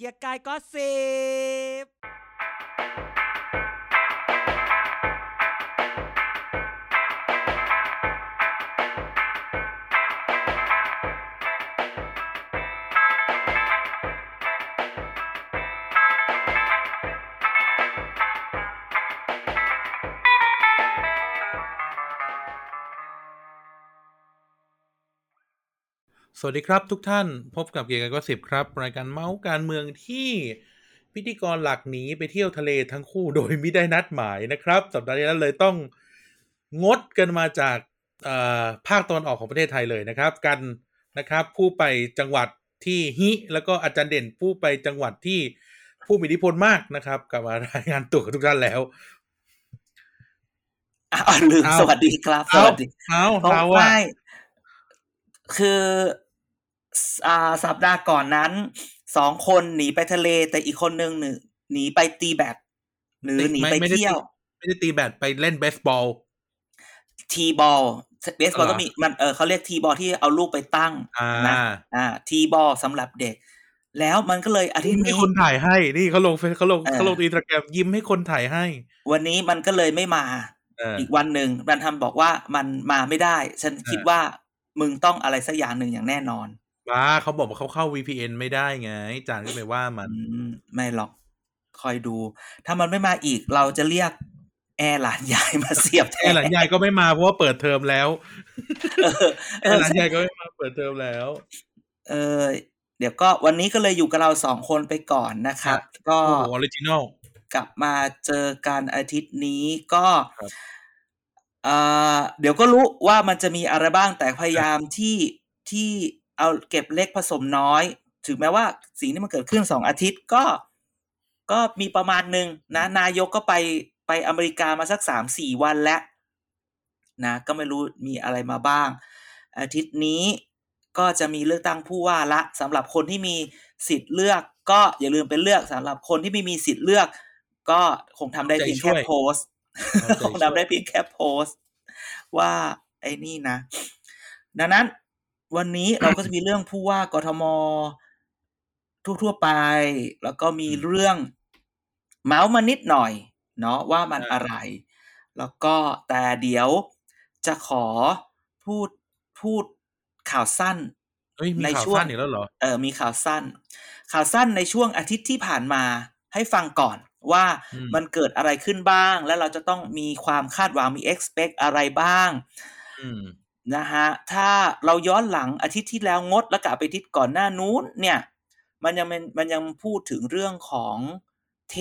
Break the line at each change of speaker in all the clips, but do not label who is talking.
เกียร์กายก็สิบ
สวัสดีครับทุกท่านพบกับเกียร์กายก็สิบครับ รายการเมาส์การเมืองที่พิธีกรหลักหนีไปเที่ยวทะเลทั้งคู่โดยไม่ได้นัดหมายนะครับ สัปดาห์นี้เลยต้องงดกันมาจากเอ่อภาคตะวันออกของประเทศไทยเลยนะครับ กันนะครับ ผู้ไปจังหวัดที่ฮิแล้วก็อาจารย์เด่นผู้ไปจังหวัดที่ผู้มีอิทธิพลมากนะครับกลับมารายงานตัวกับทุกท่านแล้ว
อ้าวลืม
เอา
สวัสดีครับส
เอา
วัสดี
เอา
เพราะ
เอาว่า
ไม่คืออ่า สัปดาห์ก่อนนั้นสองคนหนีไปทะเล แต่อีกคนนึงหนีหนีไปตีแบดหรือหนีไป
ม่ม่ด้
เที่ยว
ไม่ได้ตีแบดไปเล่นเบสบอล
ทีบอลเบสบอล
เหรอ
ก็มีมันเออเขาเรียกทีบอลที่เอาลูกไปตั้ง
อ่า
นะอ่าทีบอลสำหรับเด็ก แล้วมันก็เลยอาทิตย์
มี
นี้
คนถ่ายให้นี่เขาลงเฟซเขาลง
เออ
เขาลงอินสตาแกรมยิ้มให้คนถ่ายให้
วันนี้มันก็เลยไม่มา
เออ
อีกวันหนึ่งรันทำบอกว่ามันมาไม่ได้ ฉัน
เออ
คิดว่ามึงต้องอะไรสักอย่างหนึ่งอย่างแน่นอน
ว้าเขาบอกว่าเขาเข้า VPN ไม่ได้ไง จานก็ไปว่ามัน
อืมไม่หรอก คอยดู ถ้ามันไม่มาอีกเราจะเรียกแอร์หลานยายมาเสียบแท
แอนหลานยายก็ไม่มาเพราะว่าเปิดเทอมแล้ว
เออ
แอ
เออ
ร์หลานยายก็ไม่มาเปิดเทอมแล้ว
เออ เดี๋ยวก็วันนี้ก็เลยอยู่กับเราสองคนไปก่อนนะครับ ก็
โอ้โห original
กลับมาเจอกันอาทิตย์นี้ก็
ครับ
เอ่อเดี๋ยวก็รู้ว่ามันจะมีอะไรบ้างแต่พยายามที่ที่ เอาเก็บเล็กผสมน้อย ถึงแม้ว่าสิ่งที่มันเกิดขึ้นสองอาทิตย์ก็ก็มีประมาณหนึ่งนะนายกก็ไปไปอเมริกามาสักสามสี่วันแล้วนะก็ไม่รู้มีอะไรมาบ้าง อาทิตย์นี้ก็จะมีเลือกตั้งผู้ว่าละสำหรับคนที่มีสิทธิ์เลือกก็อย่าลืมไปเลือกสำหรับคนที่ไม่มีสิทธิ์เลือก ก็คงทำได้เพียงแค่โพสต์คงทำได้เพียงแค่โพสต์ว่าไอ้นี่นะ ดังนั้น วันนี้เราก็จะมีเรื่องผู้ว่ากทม ทั่วๆไป แล้วก็มีเรื่องเมาส์มานิดหน่อย เนาะว่ามันอะไร แล้วก็แต่เดี๋ยวจะขอพูดพูดข่าวสั้น
เฮ้ยมี
ใน
ข่าว
ช่วง
สั้นอีกแล้วเหรอ
เออมีข่าวสั้น ข่าวสั้นในช่วงอาทิตย์ที่ผ่านมาให้ฟังก่อนว่า
อืม
มันเกิดอะไรขึ้นบ้าง แล้วเราจะต้องมีความคาดหวังมี expect อะไรบ้าง
อืม
นะฮะถ้าเราย้อนหลังอาทิตย์ที่แล้วงดแล้วกลับไปอาทิตย์ก่อนหน้านู้นเนี่ยมันยังเป็นมันยังพูดถึงเรื่องของเท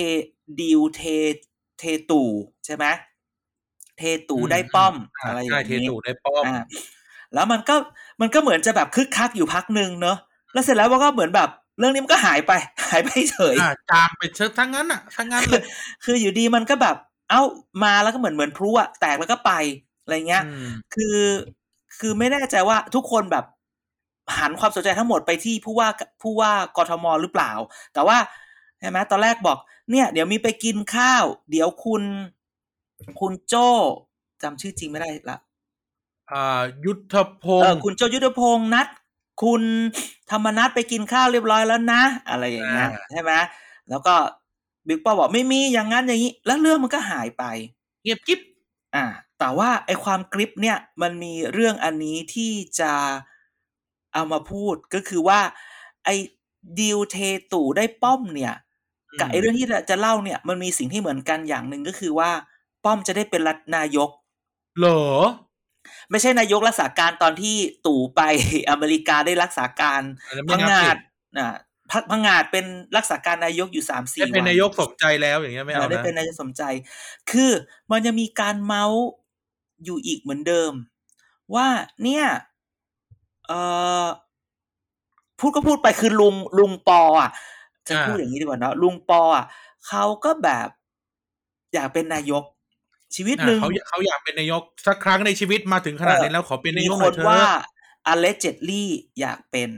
ดิวเทเทตู่ใช่ไหมเทตู่
อืม
ได้ป้อม
อ่า
อะไรอย่า
ใช่
ง
เท
นี้
ตูได้ป้อม
อ่าแล้วมันก็มันก็เหมือนจะแบบคึกคักอยู่พักหนึ่งเนอะแล้วเสร็จแล้วมันก็เหมือนแบบเรื่องนี้มันก็หายไป หายไปเฉย
อ่าจางไปเชิดทั้งนั้นอะทั้งนั้นเลย
คืออยู่ดีมันก็แบบ เอ้ามาแล้วก็เหมือนเหมือนพลุอะแตกแล้วก็ไปอะไรเงี้ย
อืม
คือ คือไม่แน่ใจว่าทุกคนแบบหันความสนใจทั้งหมดไปที่ผู้ว่าผู้ว่ากทมหรือเปล่า แต่ว่าใช่ไหมตอนแรกบอกเนี่ย เดี๋ยวมีไปกินข้าว เดี๋ยวคุณ คุณโจ้จำชื่อจริงไม่ได้ละ
อ่า ยุทธพง
เออ
ศ์
คุณโจยุทธพงศ์นัด คุณธรรมนัดไปกินข้าวเรียบร้อยแล้วนะ อะไรอย่างเงี้ย
อ่า
ใช่ไหมแล้วก็บิ๊กป้อบอกไม่มีอย่างนั้นอย่างนี้ แล้วเรื่องมันก็หายไป
เงียบกิ๊บ
อ่า แต่ว่าไอความกริปเนี่ยมันมีเรื่องอันนี้ที่จะเอามาพูดก็คือว่า ไอดีลเทตู่ได้ป้อมเนี่ยกับไอเรื่องที่จะเล่าเนี่ยมันมีสิ่งที่เหมือนกันอย่างหนึ่งก็คือว่า ป้อมจะได้เป็นรัฐนายก
เหรอ
ไม่ใช่นายกรักษาการตอนที่ตู่ไปอเมริกาได้รักษาการ
อันนั้นไม่
พัง
นับ
งา
สิ
ดอ่าพักพังงาดเป็นรักษาการนายกอยู่สามสี่
ได้
วัน
เป็นนายกสมใจแล้วอย่างเงี้ยไม่เอา
ได้
นะ
เป็นนายกสมใจ คือมันจะมีการเมาส์ อยู่อีกเหมือนเดิม ว่าเนี่ยเอ่อพูดก็พูดไปคือลุงลุงปออะจะพูดอย่างนี้ดีกว่าเนอะลุงปออะเขาก็แบบอยากเป็นนายกชีวิต
อ่า
หนึ่ง
เขาเขาอยากเป็นนายกสักครั้งในชีวิตมาถึงขนาดนี้แล้วขอเป็นนา
มี
ยก
ค
หน่อย
น
เถอะ
ว่า allegedly อยากเป็น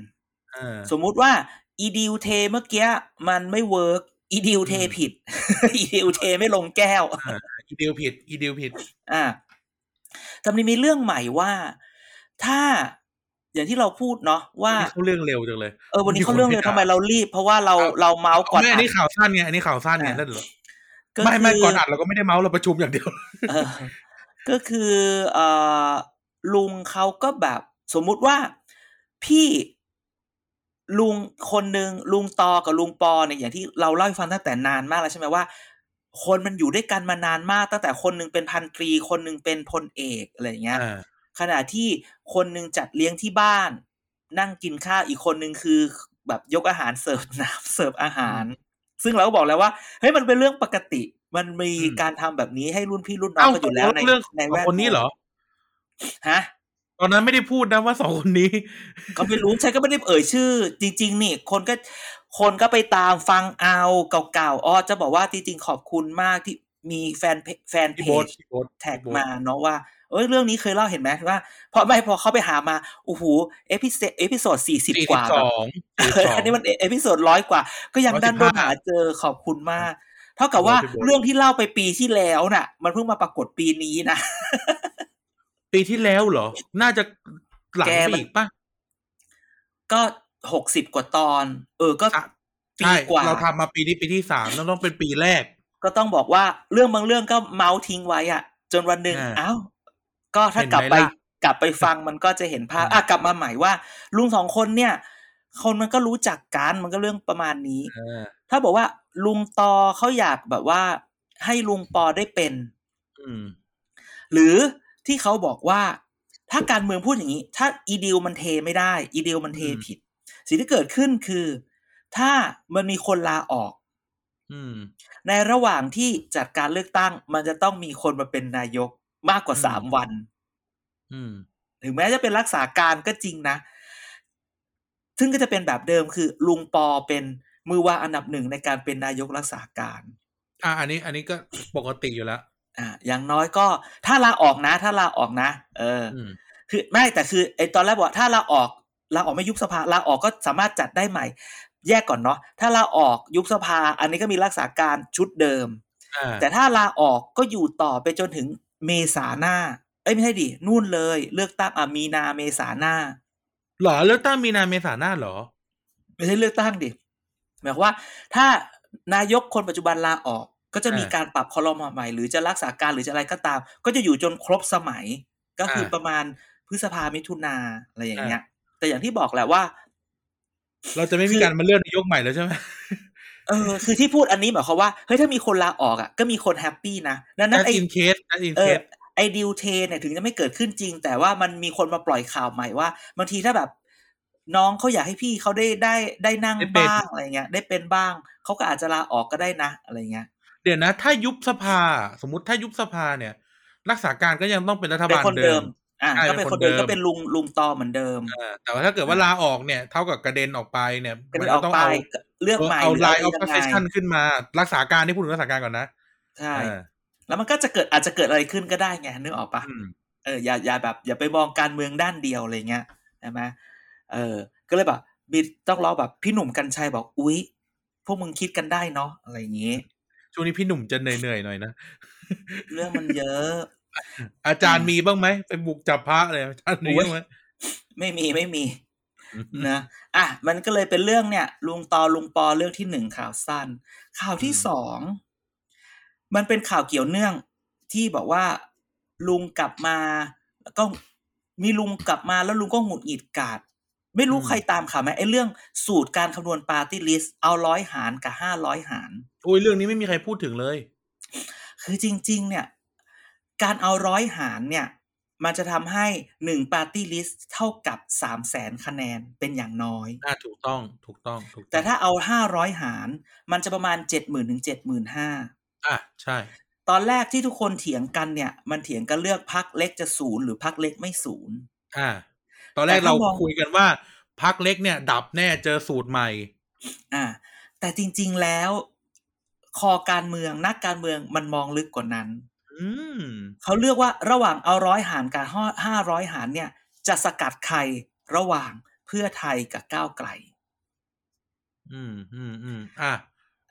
เออ
สมมุติว่าอีดิวเทเมื่อกี้มันไม่เวิร์กอีดิวเท
อืม
ผิด อีดิวเทไม่ลงแก้ว
อ่าอีเดียวผิด อีเดียวผิด
อ่า แต่มันมีเรื่องใหม่ว่าถ้าอย่างที่เราพูดเนาะว่า
นี่เขาเรื่องเร็วจังเลย
เออวันนี้เขาเรื่องเร็ว
มีคน
ทำไมเรารีบ เพราะว่าเรา
เอา
เราเมาส์ก่อน
ไม่อันนี้
อัด
ข่าวสั้นไงอันนี้ข่าวสั้นไง
อ่า
นั่นเหรอ
ก็
ไม่ไม่
คือ
ก่อนอัดเราก็ไม่ได้เมาส์เราประชุมอย่างเดียว
เออก็คือเอ่อลุงเขาก็แบบสมมุติว่าพี่ลุงคนหนึ่งลุงตอกับลุงปอเนี่ยอย่างที่เราเล่าให้ฟังตั้งแต่นานมากแล้วใช่ไหมว่า คนมันอยู่ด้วยกันมานานมากตั้งแต่คนหนึ่งเป็นพันตรี คนหนึ่งเป็นพลเอกอะไรอย่างเงี้ย
อ่า
ขณะที่คนหนึ่งจัดเลี้ยงที่บ้าน นั่งกินข้าวอีกคนหนึ่งคือ แบบยกอาหารเสิร์ฟน้ำเสิร์ฟอาหาร ซึ่งเราก็บอกแล้วว่าเฮ้ยมันเป็นเรื่องปกติ มันมี
อืม
การทำแบบนี้ให้รุ่นพี่รุ่นน้อง
เอ้า
กันอยู่แล้วใน
เรื่อง
ใน
ข
แว
อง
ด
คนนี้เหรอ
ฮะ
ตอนนั้นไม่ได้พูดนะว่าสองคนนี้
ก็ไม่รู้ใช่ก็ไม่ได้เอ่ยชื่อ จริง ๆ นี่ คนก็ คนก็ไปตามฟังเอาเก่าๆอ๋อจะบอกว่าจริงๆขอบคุณมากที่มีแฟนเพแฟนเพ
พี่โบ๊ท
จ
พี่โบ๊ท
แท็ก
พี่โบ๊ท
มาเนาะว่าเอ้ยเรื่องนี้เคยเล่าเห็นไหมว่าพอไม่พอเขาไปหามาโอ้โหเอพิเซเอพิโซดสี่สิบ
สี่
ก
สิ
ว่า
บส
แบบ
องสี่สิบสอง
อันนี้มันเอพิโซดร้อยกว่า ก็ยังดันโดน
115
หาเจอขอบคุณมาก เท่ากับว่า
พี่โบ๊ท
เรื่องที่เล่าไปปีที่แล้วน่ะ มันเพิ่งมาปรากฏปีนี้นะ
ปีที่แล้วเหรอ น่าจะหลัง
แก
ไป
มัน
อีกป่ะ
ก็ หกสิบกว่าตอน เออก็
อะ
ปี
ใช่
กว่า
เราทำมาปีนี้ปีที่สามต้องต้องเป็นปีแรก
ก็ต้องบอกว่าเรื่องบางเรื่องก็เมาส์ทิ้งไว้อะจนวันหนึ่ง
อ่า
เอ้าก็ถ้า
เห็น
กลับ
ไหม
ไป
ล่ะ
กลับไปฟังมันก็จะเห็นภาพ
อืม
อะกลับมาใหม่ว่า ลุงสองคนเนี่ย คนมันก็รู้จักกันมันก็เรื่องประมาณนี้
เออ
ถ้าบอกว่า ลุงตอเขาอยากแบบว่า ให้ลุงปอได้เป็น
อืม
หรือที่เขาบอกว่า ถ้าการเมืองพูดอย่างนี้ ถ้าอีดิวมันเทไม่ได้ อีดิวมันเท
อืม
ผิด สิ่งที่เกิดขึ้นคือ ถ้ามันมีคนลาออก
อืม
ในระหว่างที่จัดการเลือกตั้ง มันจะต้องมีคนมาเป็นนายกมากกว่า
อืม
สามวัน
อืม
ถึงแม้จะเป็นรักษาการก็จริงนะ ซึ่งก็จะเป็นแบบเดิมคือ ลุงปอเป็นมือวางอันดับหนึ่งในการเป็นนายกรักษาการ
อะอันนี้ อันนี้ก็ปกติอยู่แล้ว
อ่า อย่างน้อยก็ ถ้าลาออกนะ ถ้าลาออกนะ เอออ
อืม
คือไม่แต่คือไอตอนแรกบอกถ้าลาออก ลาออกไม่ยุบสภาลาออกก็สามารถจัดได้ใหม่ แยกก่อนเนาะถ้าลาออกยุบสภา อันนี้ก็มีรักษาการชุดเดิม
อ่า
แต่ถ้าลาออกก็อยู่ต่อไปจนถึงเมษาหน้า เอ้ยไม่ใช่ดินู่นเลย เลือกตั้งอะมีนาเมษาหน้า
เหรอเลือกตั้งมีนาเมษาหน้าเหรอ
ไม่ใช่เลือกตั้งดิหมายความว่าถ้านายกคนปัจจุบันลาออกก็จะมี
อ่า
การปรับคอรมอใหม่หรือจะรักษาการหรือจะอะไรก็ตาม ก็จะอยู่จนครบสมัย ก็คืออาประมาณพฤษภามิถุนาอะไรอย่างเงี้ย แต่อย่างที่บอกแหละว่า
เราจะไม่มีการมาเลือกนายกใหม่แล้วใช่ไหม
เออคือที่พูดอันนี้หมายความว่าเฮ้ยถ้ามีคนลาออกอะก็มีคน happy นะดังนั้
น
ไอ
in case นั่น in
a
case
ไอดิวเทเนี่ยถึงจะไม่เกิดขึ้นจริง แต่ว่ามันมีคนมาปล่อยข่าวใหม่ว่าบางทีถ้าแบบน้องเขาอยากให้พี่เขาได้ได้ได้นั่ง
ได้เป็น
บ้างอะไรเงี้ย ได้เป็นบ้างเขาก็อาจจะลาออกก็ได้นะอะไรเงี้ย
เดี๋ยวนะ ถ้ายุบสภา สมมติถ้ายุบสภาเนี่ย รักษาการก็ยังต้องเป็นรัฐ
เป็น
บาล
คน
เดิ
เดิ
ม
ม อ่า
ใช่
ก็เป็น
เป็น
คนเดิม
คนเดิม
ก็เป็นลุงลุงตอเหมือนเดิม
เออแต่ว่าถ้าเกิดว่าลาออกเนี่ยเท่ากับกระเด็นออกไปเนี่ย
ก็
มั
ได้
น
อ
ก็
อก
ต้อง
ไป
เอา
เลือกใหม่
เอา
หรือ
ไล
อะไร
น์ออฟ
ยังไง
เซชันขึ้นมา รักษาการที่พูดถึงรักษาการก่อนนะ
ใช่
เออ
แล้วมันก็จะเกิดอาจจะเกิดอะไรขึ้นก็ได้ไงนึกออกปะ
อืม
เอออย่าอย่าแบบอย่าไปมองการเมืองด้านเดียวอะไรเงี้ยใช่ไหมเออ ก็เลยแบบมีต้องรอแบบพี่หนุ่มกัญชัยบอกอุ๊ย พวกมึงคิดกันได้เนาะอะไรอย่างงี้
ช่วงนี้พี่หนุ่มจะเหนื่อยๆหน่อยนะ
เรื่องมันเยอะ
อาจารย์มีบ้างไหมไปบุกจับพระเลยอาจารย์มี
โอ้ย
บ้างไหม
ไม่มีไม่มีนะอะมันก็เลยเป็นเรื่องเนี่ย ลุงตอลุงปอเรื่องที่หนึ่งข่าวสั้น ข่าวที่สองมันเป็นข่าวเกี่ยวเนื่องที่บอกว่า ลุงกลับมา แล้วก็มีลุงกลับมาแล้วลุงก็หงุดหงิดกาด ไม่รู้
อืม
ใครตามข่าวไหมไอ้เรื่องสูตรการคำนวณปาร์ตี้ลิสต์เอาร้อยหารกับห้าร้อยหาร
โอ้ยเรื่องนี้ไม่มีใครพูดถึงเลย
คือจริง ๆ เนี่ย การเอาร้อยหารเนี่ย มันจะทำให้หนึ่ง party list เท่ากับสามแสนคะแนนเป็นอย่างน้อย
อ่าถูกต้องถูกต้องถูกต้อง
แต่ถ้าเอาห้าร้อยหาร มันจะประมาณเจ็ดหมื่นถึงเจ็ดหมื่นห้า
อะใช่
ตอนแรกที่ทุกคนเถียงกันเนี่ย มันเถียงกันเรื่องพรรคเล็กจะสูญหรือพรรคเล็กไม่สูญ
อ่า ตอนแรก
แต่ถ้า
เรา
มอง
คุยกันว่าพรรคเล็กเนี่ย ดับแน่เจอสูตรใหม่
อ่า แต่จริง ๆแล้ว คอการเมืองนักการเมืองมันมองลึกกว่านั้น
อืม
เขาเลือกว่าระหว่างเอาร้อยหารกับห้าร้อยหารเนี่ย จะสกัดใครระหว่างเพื่อไทยกับก้าวไกล
อืมอืมอืมอะ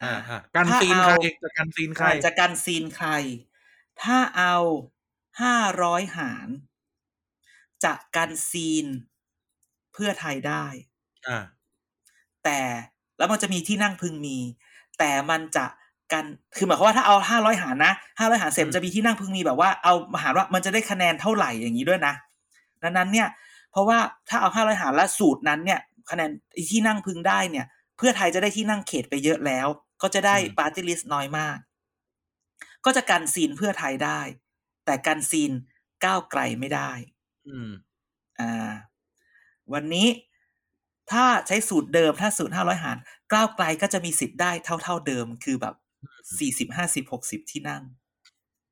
อ่า
อ่า
อ่ากัน
ถ้า
ซีน
เอา
ใครจะกันซีนใคร
จะกันซีนใคร ถ้าเอาห้าร้อยหารจะกันซีนพื่อไทยได้
อ่า
แต่แล้วมันจะมีที่นั่งพึงมี แต่มันจะ กันคือหมายความว่าถ้าเอาห้าร้อยหารนะห้าร้อยหารเสร็จ
อืม
มันจะมีที่นั่งพึงมีแบบว่าเอามาหารว่ามันจะได้คะแนนเท่าไหร่อย่างนี้ด้วยนะดังนั้นเนี่ย เพราะว่าถ้าเอาห้าร้อยหารและสูตรนั้นเนี่ยคะแนนที่นั่งพึงได้เนี่ย เพื่อไทยจะได้ที่นั่งเขตไปเยอะแล้ว ก็จะได้ party list น้อยมาก ก็จะกัน scene เพื่อไทยได้ แต่กัน scene ก้าวไกลไม่ได้
อืม
อ่า วันนี้ถ้าใช้สูตรเดิมถ้าสูตรห้าร้อยหารก้าวไกลก็จะมีสิทธิ์ได้เท่าเท่าๆเดิม คือแบบ สี่สิบห้าสิบหกสิบที่นั่ง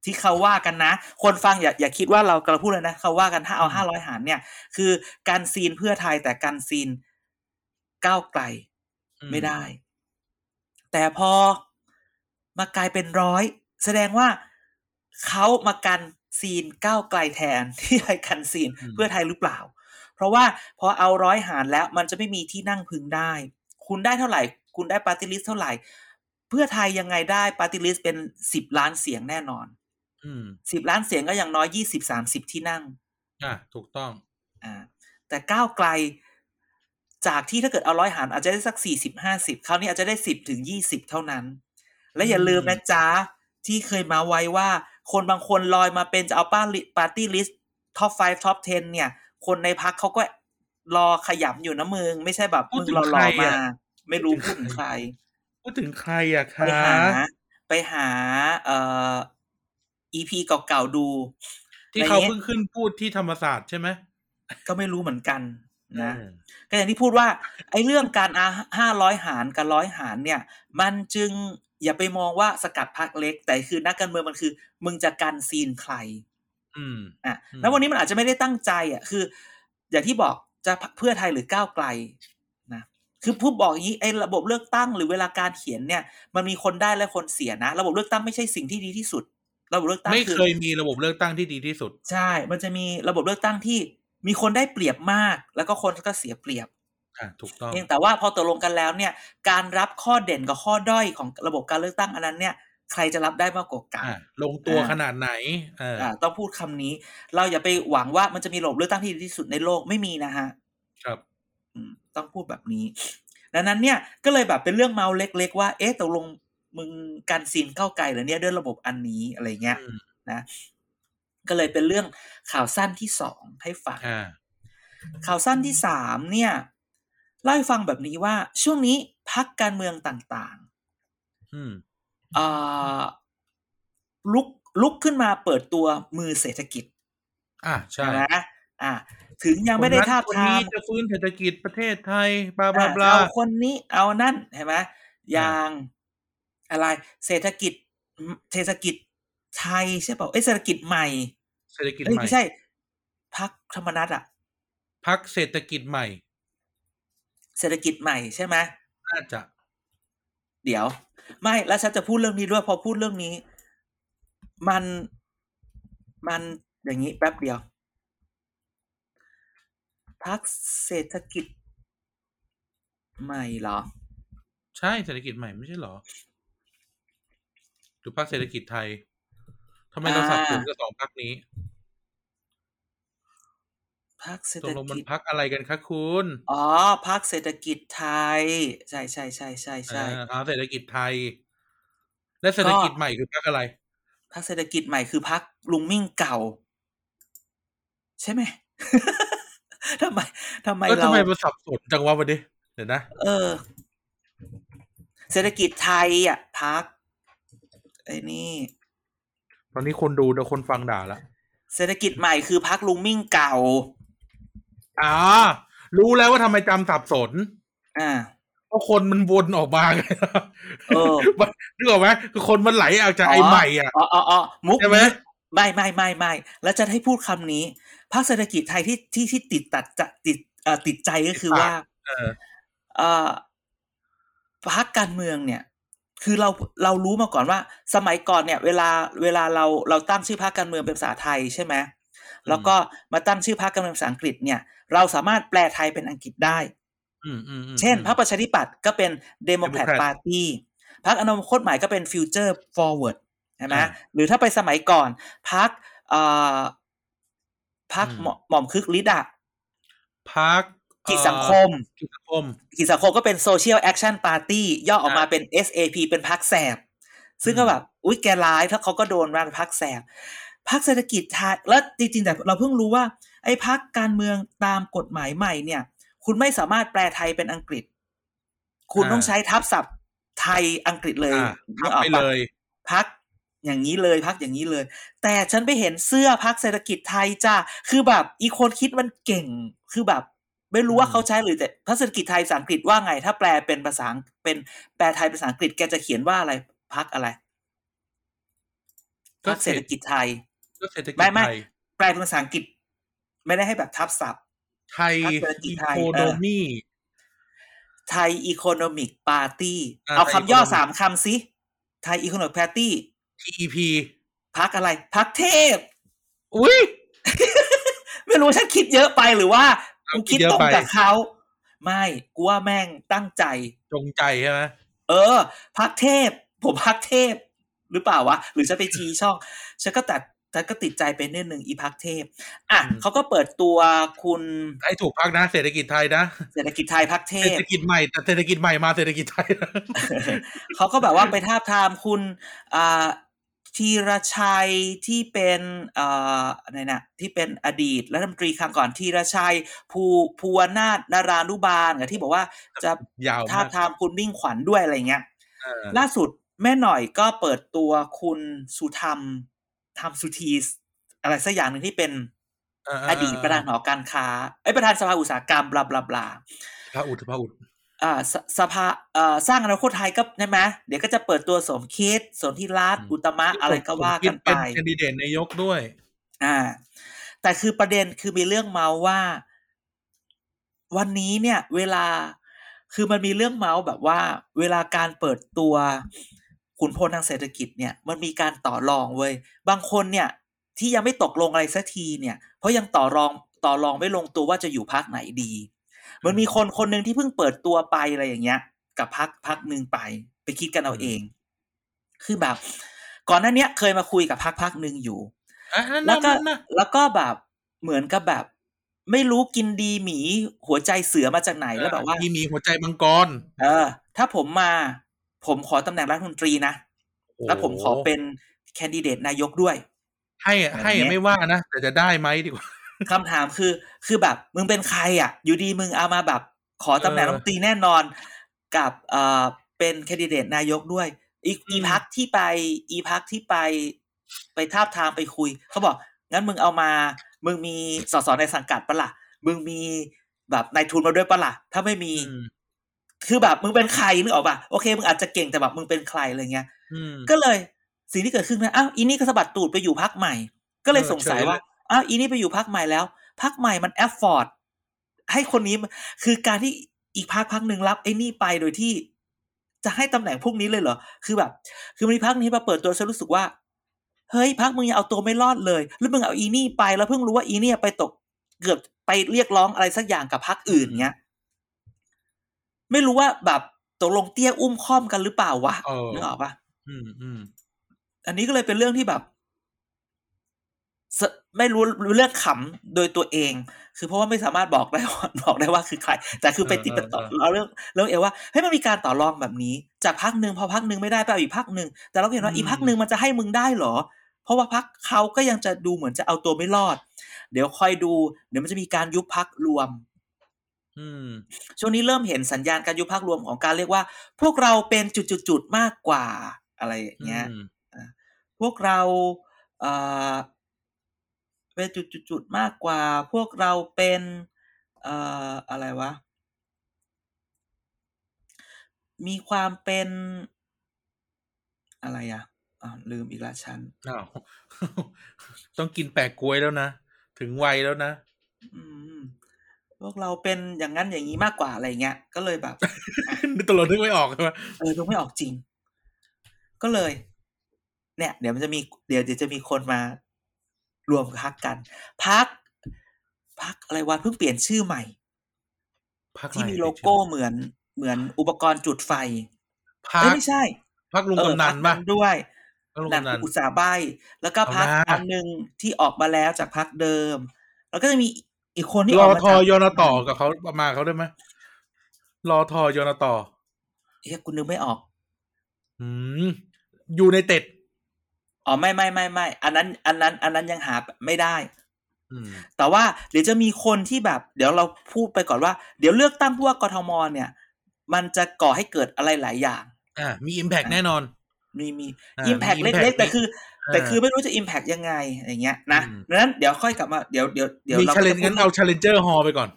ที่เขาว่ากันนะ คนฟังอย่าอย่าคิดว่าเรากำลังพูดเลยนะ เขาว่ากันถ้าเอา
อืม
ห้าร้อยหารเนี่ย คือการซีนเพื่อไทยแต่การซีนก้าวไกล
อื
ไม่ได้ แต่พอมากลายเป็นร้อย แสดงว่าเขามากันซีนก้าวไกลแทนที่ไปกันซีนเพื่อไทยหรือเปล่า เพราะว่าพอเอาร้อยหารแล้วมันจะไม่มีที่นั่งพึงได้ คุณได้เท่าไหร่ คุณได้ party list เท่าไหร่ เพื่อไทยยังไงได้ party list เป็นสิบล้านเสียงแน่นอน
อืม
สิบล้านเสียงก็อย่างน้อยยี่สิบสามสิบที่นั่ง
อ่าถูกต้อง
อ่า แต่ก้าวไกลจากที่ถ้าเกิดเอาร้อยหารอาจจะได้สักสี่สิบห้าสิบคราวนี้อาจจะได้สิบถึงยี่สิบเท่านั้น และอย่าลืมนะจ๊ะ ที่เคยมาไว้ว่า คนบางคนลอยมาเป็นจะเอาป้าปาร์ตี้ลิสต์ top 5 top 10เนี่ย คนในพรรคเขาก็รอขยำอยู่นะมึง ไม่ใช่แบบ
พูด
มึง
ถึง
รอ
ใค
ร
ร
อ
อะ
มา ไม่รู้พูดถึงใคร
พูดถึงใครอะ
ไป
คะ
หา ไปหา เอ่อ EP เก่าๆดู
ที่เขา
อะไรเงี้ย
เพิ่งขึ้นพูดที่ธรรมศาสตร์ใช่ไหม
ก็ไม่รู้เหมือนกันนะ
เออ
ก็อย่างที่พูดว่า ไอ้เรื่องการอาห้าร้อยหารกับร้อยหารเนี่ย มันจึงอย่าไปมองว่าสกัดพรรคเล็ก แต่คือนักการเมืองมันคือ มึงจะกันซีนใคร
อืม
อะ
อืม
แล้ววันนี้มันอาจจะไม่ได้ตั้งใจอะคือ อย่างที่บอกจะเพื่อไทยหรือก้าวไกลนะ คือผู้บอกอย่างนี้ไอ้ระบบเลือกตั้งหรือเวลาการเขียนเนี่ย มันมีคนได้และคนเสียนะ ระบบเลือกตั้งไม่ใช่สิ่งที่ดีที่สุด ระบบเลือกตั้ง
ไม่
คือ
เคยมีระบบเลือกตั้งที่ดีที่สุด
ใช่ มันจะมีระบบเลือกตั้งที่มีคนได้เปรียบมาก แล้วก็คนก็เสียเปรียบ
อ่าถูกต้อง
เพียงแต่ว่าพอตกลงกันแล้วเนี่ย การรับข้อเด่นกับข้อด้อยของระบบการเลือกตั้งอันนั้นเนี่ย ใครจะรับได้มากกว่ากัน
อ่าลงตัว
อ่า
ขนาดไหนเออ
อ่าต้องพูดคำนี้ เราอย่าไปหวังว่ามันจะมีระบบเลือกตั้งที่ดีที่สุดในโลกไม่มีนะฮะ
ครับ
อืม ต้องพูดแบบนี้ ดังนั้นเนี่ยก็เลยแบบเป็นเรื่องเมาเล็ก ๆ ว่า เอ๊ะตกลงมึงการซีนเข้าไกลเหรือเนี่ยด้วยระบบอันนี้อะไรเงี้ย
อืม
นะก็เลยเป็นเรื่องข่าวสั้นที่สองให้ฟัง
อ่า
ข่าวสั้นที่สามเนี่ยเล่าให้ฟังแบบนี้ว่าช่วงนี้พักการเมืองต่าง
อืม
ๆอ่าลุกลุกขึ้นมาเปิดตัวมือเศรษฐกิจ
อ่าใช่
นะอ่า ถึงยังไม่ได้ทาบ
คน
ทา
นี้
ม
จะฟื้นเศรษฐกิจประเทศไทยบลาบลา
อ่า
บลา
เอาคนนี้เอานั่นเห็นไหมอย่างอะไร เศรษฐกิจเศรษฐกิจไทยใช่เปล่าเอ้ยเศรษฐกิจใหม่
เศรษฐกิจ
เอ้ย
ใหม่
ไม่ใช่พักธรรมนัตอะ
พักเศรษฐกิจใหม่
เศรษฐกิจใหม่ใช่ไหม
น่าจะ
เดี๋ยว ไม่แล้วฉันจะพูดเรื่องนี้ด้วยพอพูดเรื่องนี้ มันมันอย่างนี้แป๊บเดียว พักเศรษฐกิจใหม่เหรอ
ใช่เศรษฐกิจใหม่ไม่ใช่เหรอหรือพักเศรษฐกิจไทยทำไมเราสับสนกับสองพักนี้
พักเศรษ
ต
ฐ
กลงมัน
กิจ
พักอะไรกันคะคุณ
อ๋อพักเศรษฐกิจไทย ใช่ใช่ใช่ใช่ใช่
เออเอาเศรษฐกิจไทย และเศรษฐกิจ
ก็
ใหม่คือพักอะไร
พักเศรษฐกิจใหม่คือพักลุงมิ่งเก่า ใช่ไหม ทำไมทำไม
ก็
เรา
ทำไมมันสับสนจังวะวันนี้เดี๋ยวนะ
เออ เศรษฐกิจไทยอะพักไอ้นี่
ตอนนี้คนดูเดี๋ยวคนฟังด่าละ
เศรษฐกิจใหม่คือพักลุงมิ่งเก่า
อ่ารู้แล้วว่าทำไมจำสับสน
อ่า
เพราะคนมันวนออกมาไง
เออ
มันนึกออกไหมคือคนมันไหลออกจาก
อ๋อ
ไอ้ใหม่อะ
อ๋ออ๋ออ๋อมุก
ใช่ไหม
นี้ไม่ไม่ไม่ไม่แล้วจะให้พูดคำนี้ ภาคเศรษฐกิจไทยที่ที่ที่ติดตัดจะติดเอ่อติดใจก็คือว่า
เออ
เอ่อพักการเมืองเนี่ย คือเราเรารู้มาก่อนว่า สมัยก่อนเนี่ย เวลาเวลาเราเราตั้งชื่อพรรคการเมืองเป็นภาษาไทยใช่ไหมแล้วก็มาตั้งชื่อพรรคการเมืองภาษาอังกฤษเนี่ย เราสามารถแปลไทยเป็นอังกฤษได้
อืมอืมอืม
เช่น
อืม
พรรคประชาธิปัตย์ก็เป็น Democrat
Democrat
Party พรรคอนาคตใหม่ก็เป็น Future Forward ใช่ไหม
อ่า
หรือถ้าไปสมัยก่อนพรรคเอ่อ พรรค
อืม
หม่อหม่อมคึกฤทธิ์อะ
พัก
กิจสังคม
กิจสังคม
กิจสังคมก็เป็น Social Action Party ย่อออกมา
อ่า
เป็น SAP เป็นพักแสบ ซึ่งก็
อืม
แบบ อุ๊ยแกร้ายถ้าเขาก็โดนรันพักแสบพักเศรษฐกิจไทยแล้วจริงๆ แต่เราเพิ่งรู้ว่า ไอ้พักการเมืองตามกฎหมายใหม่เนี่ย คุณไม่สามารถแปลไทยเป็นอังกฤษ คุณ
อ่า
ต้องใช้ทับศัพท์ไทยอังกฤษเลย
อะ
นึ
ทั
ก
บ
ออก
ไป
ปะ
เลย
พัก อย่างนี้เลยพักอย่างนี้เลย แต่ฉันไปเห็นเสื้อพักเศรษฐกิจไทยจ้าคือแบบอีคนคิดมันเก่งคือแบบ ไม่รู้ว่า
อืม
เขาใช้หรือแต่พักเศรษฐกิจไทยภาษาอังกฤษว่าไง ถ้าแปลเป็นภาษาเป็นแปลไทยภาษาอังกฤษแกจะเขียนว่าอะไรพักอะไร
ก็
พักเศรษฐกิจไทย
ก็เศรษฐกิจ
ไม่ไม่
ไทย
แปลเป็นภาษาอังกฤษ ไม่ได้ให้แบบทับศัพท์
ไทย
พรรคเศรษฐกิจ
อี
ไทย
โค
เอ
โน
อ
มี
ไทยอีโคโนมิกปาร์ตี้
อ่า
เอา
ไทย
คำย่อ
Economic
สามคำสิไทยอีโคโนมิกปาร์ตี้
TEP
พักอะไรพักเทพ
อุ้ย
ไม่รู้ฉันคิดเยอะไปหรือว่า
เอา
กู
คิ
คิ
ด
ด
เยอะ
ตรง
ไป
กับเขาไม่กูว่าแม่งตั้งใจ
จงใจใช่ไหม
เออ พักเทพ ผมพักเทพ หรือเปล่าวะ หรือจะไปชี้ช่อง ฉันก็ตัดฉันก็ติดใจไปนิดนึงอีพักเทพ อะเขาก็เปิดตัวคุณ
ให้ถูกพักนะ เศรษฐกิจไทยนะ
เศรษฐกิจไทยพักเท
เศรษ
พ
ฐกิจใหม่แต่เศรษฐกิจใหม่มาเศรษฐกิจไทยนะ
เขาก็แบบว่าไปทาบทามคุณอ่า ธีรชัยที่เป็นเอ่ออะไรนะที่เป็นอดีตรัฐมนตรีครั้งก่อนธีรชัย ภูภูวนาถนารานุบาลกับที่บอกว่าจะ
ยาว
ทาบ
มาก
ทามคุณมิ่งขวัญด้วยอะไรเงี้ย
เออ
ล่าสุดแม่หน่อยก็เปิดตัวคุณสุธรรมธรรมสุธีอะไรสักอย่างหนึ่งที่เป็น
เเอ
ดีตประธานหอการค้าไอ้ยประธานสภาอุตสาหกรรมบลาบลาบลา
พระอุดพระอุด
อ่าสสภาเอ่อสร้างอนาคตไทยก็ใช่ไหมเดี๋ยวก็จะเปิดตัวสมคิดสนธิรัตน์อุตมะอะไรก็ว่ากันไป
เป็นแคนดิเดตนายกด้วย
อ่า แต่คือประเด็นคือมีเรื่องเมาส์ว่า วันนี้เนี่ย เวลาคือมันมีเรื่องเมาส์แบบว่า เวลาการเปิดตัวขุนพลทางเศรษฐกิจเนี่ย มันมีการต่อรองเว้ยบางคนเนี่ย ที่ยังไม่ตกลงอะไรสักทีเนี่ย เพราะยังต่อรองต่อรองไม่ลงตัวว่าจะอยู่พักไหนดี มันมีคนคนหนึ่งที่เพิ่งเปิดตัวไปอะไรอย่างเงี้ย กับพักพักหนึ่งไป ไปคิดกันเอาเอง คือแบบ ก่อนหน้าเนี้ยเคยมาคุยกับพักพักหนึ่งอยู่
อะนั่น
แล้วก็
นั่นนะ
แล้วก็แบบเหมือนกับแบบ ไม่รู้กินดีหมีหัวใจเสือมาจากไหนแล้วแบบว่า
ที่มีหัวใจมังกร
เออ ถ้าผมมา ผมขอตำแหน่งรัฐมนตรีนะแล้วผมขอเป็นแคนดิเดตนายกด้วย
ให้อะให้อะไม่ว่านะแต่จะได้ไหมดีกว่า
คำถามคือ คือแบบมึงเป็นใครอะ อยู่ดีมึงเอามาแบบ ขอตำแหน่ง
เอ
รั
อ
ฐมนตรีแน่นอนกับเอ่อเป็นแคนดิเดตนายกด้วย อี
อืม
อีพักที่ไป อีพักที่ไป ไปทาบทามไปคุย เขาบอก งั้นมึงเอามา มึงมีสสในสังกัดปะล่ะ มึงมีแบบนายทุนมาด้วยปะล่ะ ถ้าไม่มี
อืม
คือแบบมึงเป็นใครนึกออกปะโอเคมึงอาจจะเก่งแต่แบบมึงเป็นใครอะไรเงี้ย
อืม
ก็เลยสิ่งที่เกิดขึ้นนะอ้าวอีนี่ก็สะบัดตูดไปอยู่พักใหม่ ก็เลย
เออ
สงสัย
เฉยเลย
ว่า อ้าวอีนี่ไปอยู่พักใหม่แล้วพักใหม่มันแอฟฟอร์ดให้คนนี้มันคือการที่อีกพักพักหนึ่งรับไอ้นี่ไปโดยที่ จะให้ตำแหน่งพวกนี้เลยเหรอ คือแบบ คือมันมีพักนี้มาเปิดตัวฉันรู้สึกว่า เฮ้ยพักมึงยังเอาตัวไม่รอดเลย แล้วมึงเอาอีนี่ไปแล้วเพิ่งรู้ว่าอีเนี่ยไปตกเกือบไปเรียกร้องอะไรสักอย่างกับพักอื่นเงี้ย ไม่รู้ว่าแบบตกลงเตี้ยอุ้มค่อมกันหรือเปล่าวะ
เออ
นึกออกปะ
อืมอืม
อันนี้ก็เลยเป็นเรื่องที่แบบส ไม่รู้รู้เรื่องขำโดยตัวเอง คือเพราะว่าไม่สามารถบอกได้ว่าบอกได้ว่าคือใคร แต่คือไปติดไปต่อเราเรื่องเรื่องเอวว่าเฮ้ยมันมีการต่อรองแบบนี้ จากพักหนึ่งพอพักหนึ่งไม่ได้ไปเอาอีกพักหนึ่งแต่เราก็เห็นว่าอีกพักหนึ่งมันจะให้มึงได้เหรอ เพราะว่าพักเขาก็ยังจะดูเหมือนจะเอาตัวไม่รอด เดี๋ยวคอยดู เดี๋ยวมันจะมีการยุบพักรวม
อืม
ช่วงนี้เริ่มเห็นสัญญาณการยุบพักรวมของการเรียกว่า พวกเราเป็นจุดๆๆมากกว่าอะไรอย่างเงี้ย
อืม
พวกเรา เอ่อเป็นจุดๆๆมากกว่า พวกเราเป็นเอ่ออะไรวะ มีความเป็นอะไรอะอ่าวลืมอีกละฉัน
อ้าวต้องกินแปะกล้วยแล้วนะ ถึงวัยแล้วนะ
อืมพวกเราเป็นอย่างนั้นอย่างนี้มากกว่าอะไรเงี้ย ก็เลยแบบ
นึกตลอดนึกไม่ออกใช่ไหม
เออดูไม่ออกจริง ก็เลย เนี่ย เดี๋ยวมันจะมีเดี๋ยวเดี๋ยวจะมีคนมา รวมพักกันพักพักอะไรวะเพิ่งเปลี่ยนชื่อใหม่
พัก
ที่
อะไร
มีโลโก้เหมือนเหมือนอุปกรณ์จุดไฟ
พั
เอ้ย
ก
ไม่ใช่
พักลุง
เออกำ
นัน
พั
ป่ะ
กด้วย
พักลุง
หนัง
กำนัน
อุตสาห์ใบแล้วก็
เอา
พัก
นะ
อันหนึ่งที่ออกมาแล้วจากพักเดิม แล้วก็จะมีอีกคนที่
ร
อ
อ
อกมา
ทอ
จาก
ยอนต่อกับเขาประมาณเขาได้ไหมรอทอยอนต่อ
เฮ้ยกูนึกไม่ออก
อืมอยู่ในเต็ด
อ๋อไม่ไม่ไม่ไม่อันนั้น อันนั้น อันนั้นยังหาไม่ได้
อืม
แต่ว่าเดี๋ยวจะมีคนที่แบบ เดี๋ยวเราพูดไปก่อนว่า เดี๋ยวเลือกตั้งผู้ว่ากทมเนี่ย มันจะก่อให้เกิดอะไรหลายอย่าง
อ่ามีอิมแพกแน่นอน
มีมี
อ่า
อิมแพก
มี
เล็ก
impact
ๆแต่คือ
อ่า
แต่คือไม่รู้จะอิมแพกยังไงอย่างเงี้ยนะ
อืม
ดังนั้นเดี๋ยวค่อยกลับมาเดี๋ยวเดี๋ยวเดี๋ยว
มี
เรา
ชาเล
จะ
น
พูด
งั้นเอาชาเลนเจอร์ฮอไปก่อน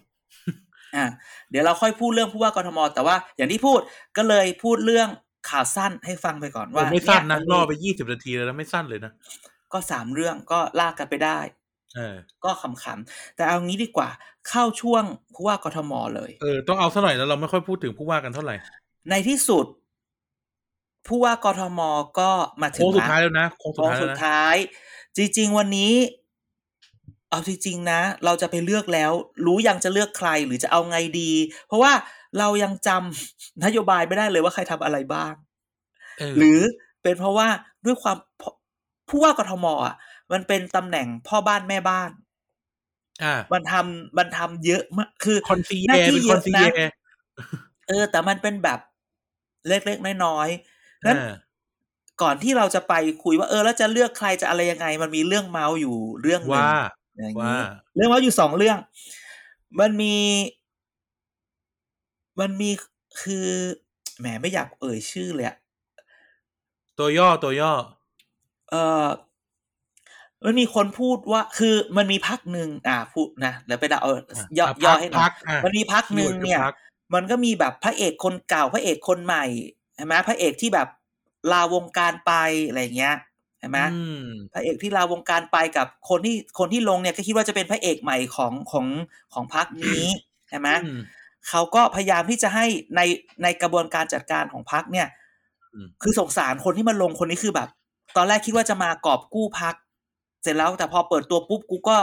อ่าเดี๋ยวเราค่อยพูดเรื่องผู้ว่ากทม แต่ว่าอย่างที่พูดก็เลยพูดเรื่อง ข่าวสั้นให้ฟังไปก่อน
โอ้
ว่า
ไม่สั้นนะ
เย
ล่อไปยี่สิบนาทีแล้วนะไม่สั้นเลยนะ
ก็สามเรื่องก็ลากกันไปได้
เออ
ก็ขำๆแต่เอางี้ดีกว่า เข้าช่วงผู้ว่ากทมเลย
เออต้องเอาซะหน่อยแล้วเราไม่ค่อยพูดถึงผู้ว่ากันเท่าไหร่
ในที่สุด ผู้ว่ากทมก็มาถึง
โค้งสุด
ละ
ท้ายแล้วนะโค้งสุด
โค้ง
ท้าย
สุ
แล้ว
ด
นะ
ท้าย จริง ๆ วันนี้ เอาจริงๆนะ เราจะไปเลือกแล้ว รู้ยังจะเลือกใครหรือจะเอาไงดี เพราะว่าเรายังจำนโยบายไม่ได้เลยว่าใครทำอะไรบ้าง
เออ
หรือเป็นเพราะว่าด้วยความผู้ว่ากทมอะ มันเป็นตำแหน่งพ่อบ้านแม่บ้าน
อ่า
มันทำมันทำเยอะมากคือ
คอนซี
หน้า
เอ
ที่
เป็น
เย
คอน
อะ
ซี
นะ
เอ
เออ แต่มันเป็นแบบเล็กๆน้อยๆนั้น
อ่า
ก่อนที่เราจะไปคุยว่า เออแล้วจะเลือกใครจะอะไรยังไง มันมีเรื่องเมาส์อยู่เรื่องหนึ่ง
ว่า
อย่าง
ว่า
นี้เรื่องเมาส์อยู่สองเรื่อง มันมี มันมีคือแหมไม่อยากเอ่ยชื่อเลยอะ
ตัวย่อตัวย่อ
เออมันมีคนพูดว่าคือมันมีพักหนึ่งอ่าพูดนะเดี๋ยวไปเดาเอาย่อ
อะ
ย่อ
พัก
ให้หน่อ
พั
ย
กอะ
มันมีพักหนึ่งเนี่ย
คีย์วิร์ดคือพัก
มันก็มีแบบพระเอกคนเก่าพระเอกคนใหม่ใช่ไหมพระเอกที่แบบลาวงการไปอะไรเงี้ย ใช่ไหม
อืม
พระเอกที่ลาวงการไปกับคนที่คนที่ลงเนี่ยก็คิดว่าจะเป็นพระเอกใหม่ของของของพักนี้ใช่ไหม
อืม
เขาก็พยายามที่จะให้ในในกระบวนการจัดการของพักเนี่ย
อืม
คือสงสารคนที่มาลงคนนี้คือแบบ ตอนแรกคิดว่าจะมากอบกู้พัก เสร็จแล้วแต่พอเปิดตัวปุ๊บกูก็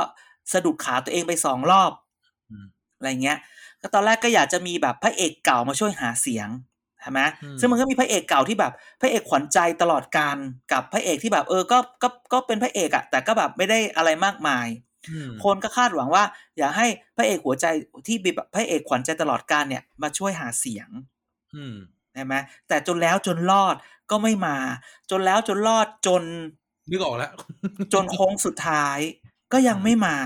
สะดุดขาตัวเองไปสองรอบ
อืม
อะไรเงี้ยก็ตอนแรกก็อยากจะมีแบบพระเอกเก่ามาช่วยหาเสียงใช่ไหม
อืม
ซึ่งมันก็มีพระเอกเก่าที่แบบพระเอกขวัญใจตลอดการกับพระเอกที่แบบเออก็ก็ก็เป็นพระเอกอะแต่ก็แบบไม่ได้อะไรมากมาย
อืม
คนก็คาดหวังว่า อยากให้พระเอกหัวใจที่มีแบบพระเอกขวัญใจตลอดการเนี่ย มาช่วยหาเสียง
อืม
ใช่ไหมแต่จนแล้วจนรอดก็ไม่มา จนแล้วจนรอดจน
นึกออกแล้ว
จนโค้งสุดท้าย ก็ยังไม่มา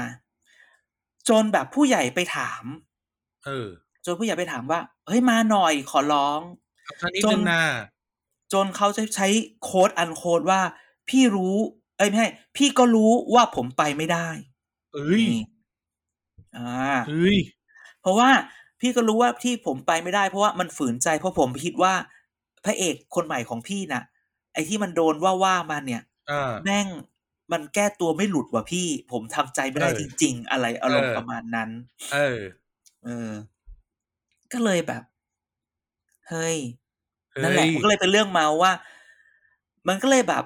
จนแบบผู้ใหญ่ไปถาม
เออ
จนผู้ใหญ่ไปถามว่า เฮ้ยมาหน่อยขอร้อง
เอาท่านิด
จน
นึงนะ
จนเขาจะใช้โค้ดอันโค้ดว่า พี่รู้ เอ้ยไม่ใช่พี่ก็รู้ว่าผมไปไม่ได้
เอ้ย
นี่อ่า
เอ้ย
เพราะว่าพี่ก็รู้ว่าที่ผมไปไม่ได้ เพราะว่ามันฝืนใจเพราะผมคิดว่า พระเอกคนใหม่ของพี่น่ะ ไอ้ที่มันโดนว่าว่ามาเนี่ย
อ่า
แม่งมันแก้ตัวไม่หลุดว่ะพี่ ผมทำใจไม่ได้
เออ
จริง ๆ อะไรอารมณ์
เออ
ประมาณนั้น
เออ
เออ ก็เลยแบบ เฮ้ย
เฮ้ย
นั่นแหละมันก็เลยเป็นเรื่องเมาว่า มันก็เลยแบบ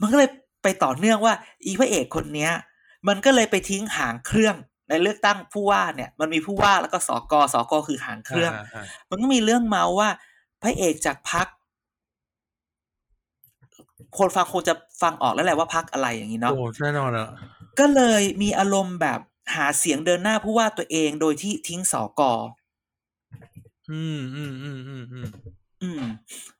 มันก็เลยไปต่อเนื่องว่า อีพระเอกคนเนี้ย มันก็เลยไปทิ้งหางเครื่องในเลือกตั้งผู้ว่าเนี่ย มันมีผู้ว่าแล้วก็สกสกคือหางเครื่องาามันก็มีเรื่องเมาว่า พระเอกจากพักคนฟังคงจะฟังออกแล้วแหละว่าพักอะไรอย่างนี้เนาะ
โอ้แน่นอนอะ
ก็เลยมีอารมณ์แบบหาเสียงเดินหน้าผู้ว่าตัวเองโดยที่ทิ้งสอกอ
อืมอืมอืมอืมอืม
อืม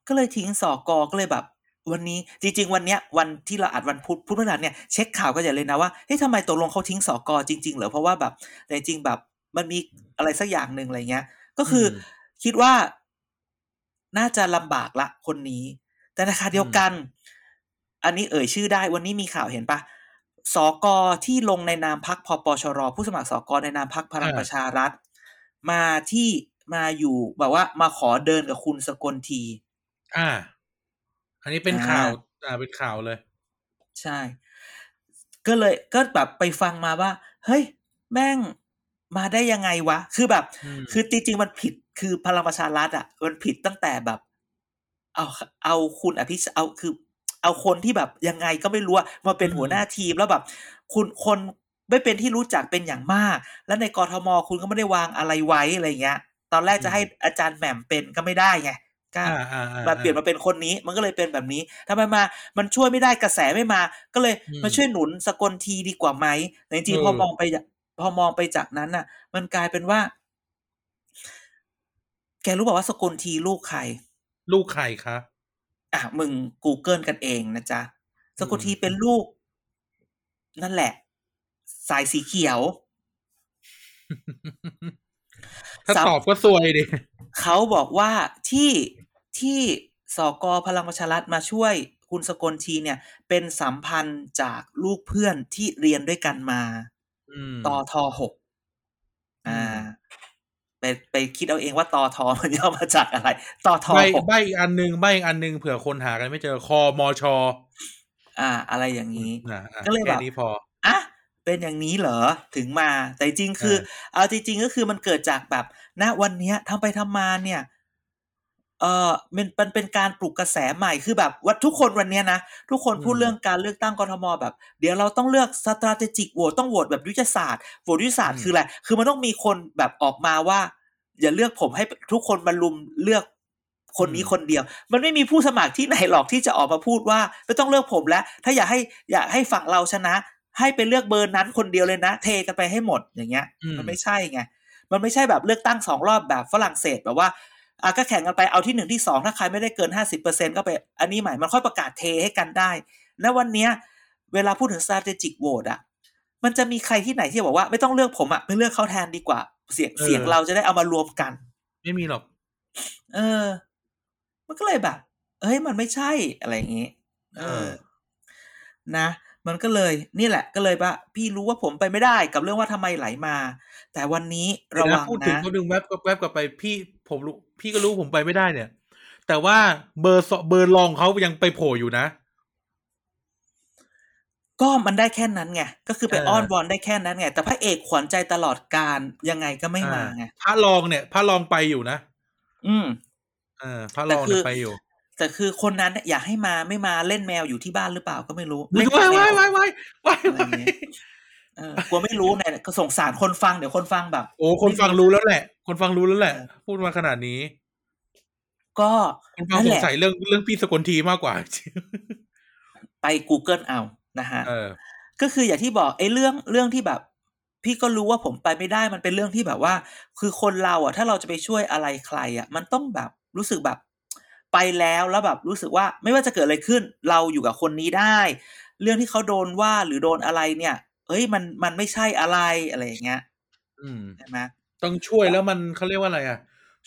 ก็เลยทิ้งสอกอก็เลยแบบ วันนี้จริง ๆ วันเนี้ย วันที่เราอัดวันพุธพุธพฤหัสเนี่ยเช็คข่าวก็อย่าเลยนะว่าเฮ้ยทำไมตกลงเขาทิ้งสอกอจริง ๆ เหรอเพราะว่าแบบแต่จริงแบบมันมีอะไรสักอย่างหนึ่งอะไรเงี้ย ก็คือคิดว่าน่าจะลำบากละคนนี้ แต่ในขณะเดียวกัน อันนี้เอ่ยชื่อได้วันนี้มีข่าวเห็นปะสกที่ลงในนามพักพปชรผู้สมัครสกในนามพักพลังประชารัฐ มาที่ มาอยู่แบบว่ามาขอเดินกับคุณสกลที
อ่า อันนี้เป็น
อ่า
ข่าว อ่าเป็นข่าวเลย
ใช่ ก็เลยก็แบบไปฟังมาว่า เฮ้ย แม่งมาได้ยังไงวะ คือแบบ
อืม
คือจริงๆมันผิดคือพลังประชารัฐอะ มันผิดตั้งแต่แบบ เอาเอาคุณอภิชเอาคือ เอาคนที่แบบยังไงก็ไม่รู้อะมาเป็นหัวหน้าทีมแล้วแบบ คุณคนไม่เป็นที่รู้จักเป็นอย่างมาก แล้วในกรทมคุณก็ไม่ได้วางอะไรไว้อะไรเงี้ยต อนแรกจะให้อาจารย์แหม่มเป็นก็ไม่ได้ไงก็
อ่าอ่าอ่า
มาเปลี่ยนมาเป็นคนนี้ มันก็เลยเป็นแบบนี้ทำไมมา มันช่วยไม่ได้กระแสไม่มา ก็เลย
อืม
มาช่วยหนุนสกลทีดีกว่าไหมแต่จริงๆ
เออ
พอมองไปพอมองไปจากนั้นน่ะ มันกลายเป็นว่า แกรู้บอกว่าสกุลทีลูกใคร
ลูกใครคะ
อะมึง Google กันเองนะจ๊ะสกุลทีเป็นลูก นั่นแหละ สายสีเขียว
ถ้า
สาม
ตอบก็ซวยดิ
เขาบอกว่าที่ที่สกพลังประชารัฐมาช่วยคุณสกลทีเนี่ย เป็นสัมพันธ์จากลูกเพื่อนที่เรียนด้วยกันมา
อืม
ตอทอหกอ่า
อืม
ไปไปคิดเอาเองว่าตอทอมันย่อมาจากอะไรตอทอ
ใบ
หก
ใบอีกอันหนึ่งใบอีกอันหนึ่งเผื่อคนหากันไม่เจอคอมอชอ
อ่า อะไรอย่างนี้
นะอะ
ก็เลยแบบ
แค่นี้พอ
อะ เป็นอย่างนี้เหรอถึงมาแต่จริงคือ เอาจริงๆก็คือมันเกิดจากแบบณวันเนี้ยทำไปทำมาเนี่ยเออมันมันเป็นการปลุกกระแสใหม่คือแบบว่าทุกคนวันเนี้ยนะทุกคนพูด
อืม
เรื่องการเลือกตั้งกทมแบบ เดี๋ยวเราต้องเลือก strategic vote ต้องโหวตแบบยุทธศาสตร์โหวตยุทธศาสตร์คืออะไรคือมันต้องมีคนแบบออกมาว่า อย่าเลือกผมให้ทุกคนมาลุมเลือกคนนี้คนเดียว มันไม่มีผู้สมัครที่ไหนหรอกที่จะออกมาพูดว่า ไม่ต้องเลือกผมแล้ว ถ้าอยากให้อยากให้ฝั่งเราชนะ ให้ไปเลือกเบอร์นั้นคนเดียวเลยนะ เทกันไปให้หมดอย่างเงี้ย
อืม
มันไม่ใช่ไงมันไม่ใช่แบบเลือกตั้งสองรอบแบบฝรั่งเศสแบบว่าอะก็แข่งกันไปเอาที่หนึ่งที่สองถ้าใครไม่ได้เกินห้าสิบเปอร์เซ็นก็ไปอันนี้ใหม่มันค่อยประกาศเทให้กันได้ และวันเนี้ย เวลาพูดถึง strategic vote อะมันจะมีใครที่ไหนที่บอกว่าไม่ต้องเลือกผมอะไปเลือกเขาแทนดีกว่า เสียง
เออ
เสียงเราจะได้เอามารวมกัน
ไม่มีหรอก
เออ มันก็เลยแบบเอ้ยมันไม่ใช่อะไรอย่างงี้ เอ
เอ
อ
อ
นะ มันก็เลยนี่แหละก็เลยว่าพี่รู้ว่าผมไปไม่ได้กับเรื่องว่าทำไมไหลมา แต่วันนี้ระ
เดี๋ยว
วั
นะพูดถึง
นะ
เขาดึงแวบแวบกลับไปพี่ผมรู้พี่ก็รู้ผมไปไม่ได้เนี่ย แต่ว่าเบอร์สเบอร์รองเขายังไปโผล่อยู่นะ
ก็มันได้แค่นั้นไงก็คือไป
อ้อ
นวอนได้แค่นั้นไงแต่พระเอกขวัญใจตลอดการยังไงก็ไม่มาไง
พระรองเนี่ย พระรองไปอยู่นะ
อืม
เออพระรองเนี่ยไปอยู่
แต่คือคนนั้นเนี่ยอยากให้มาไม่มาเล่นแมวอยู่ที่บ้านหรือเปล่าก็ไม่รู้
ว้า
เล่
ย
นกับ
ว้าย
แม
ว้ายวว้ายว้ายว้าย
อะไรอย่างเงี้ยเออกลัวไม่รู้เนี่ยก็สงสารคนฟังเดี๋ยวคนฟังแบบ
โอ้คนฟังรู้แล้วแหละ คนฟังรู้แล้วแหละ
เออ
พูดมาขนาดนี้
ก็
คนฟัง
นั่น
ส
แห
ง
ละ
สัยเรื่องเรื่องพี่สกลทีมากกว่า
ไป Google เอานะฮะ
เออ
ก็คืออย่างที่บอกไอ้เรื่องเรื่องที่แบบ พี่ก็รู้ว่าผมไปไม่ได้มันเป็นเรื่องที่แบบว่า คือคนเราอะ ถ้าเราจะไปช่วยอะไรใครอะ มันต้องแบบรู้สึกแบบ ไปแล้วแล้วแบบรู้สึกว่าไม่ว่าจะเกิดอะไรขึ้น เราอยู่กับคนนี้ได้ เรื่องที่เขาโดนว่าหรือโดนอะไรเนี่ย เอ้ยมันมันไม่ใช่อะไรอะไรอย่างเงี้ย
อืม
ใช่ไหม
ต้องช่วยแล้วมันเขาเรียกว่าอะไรอะ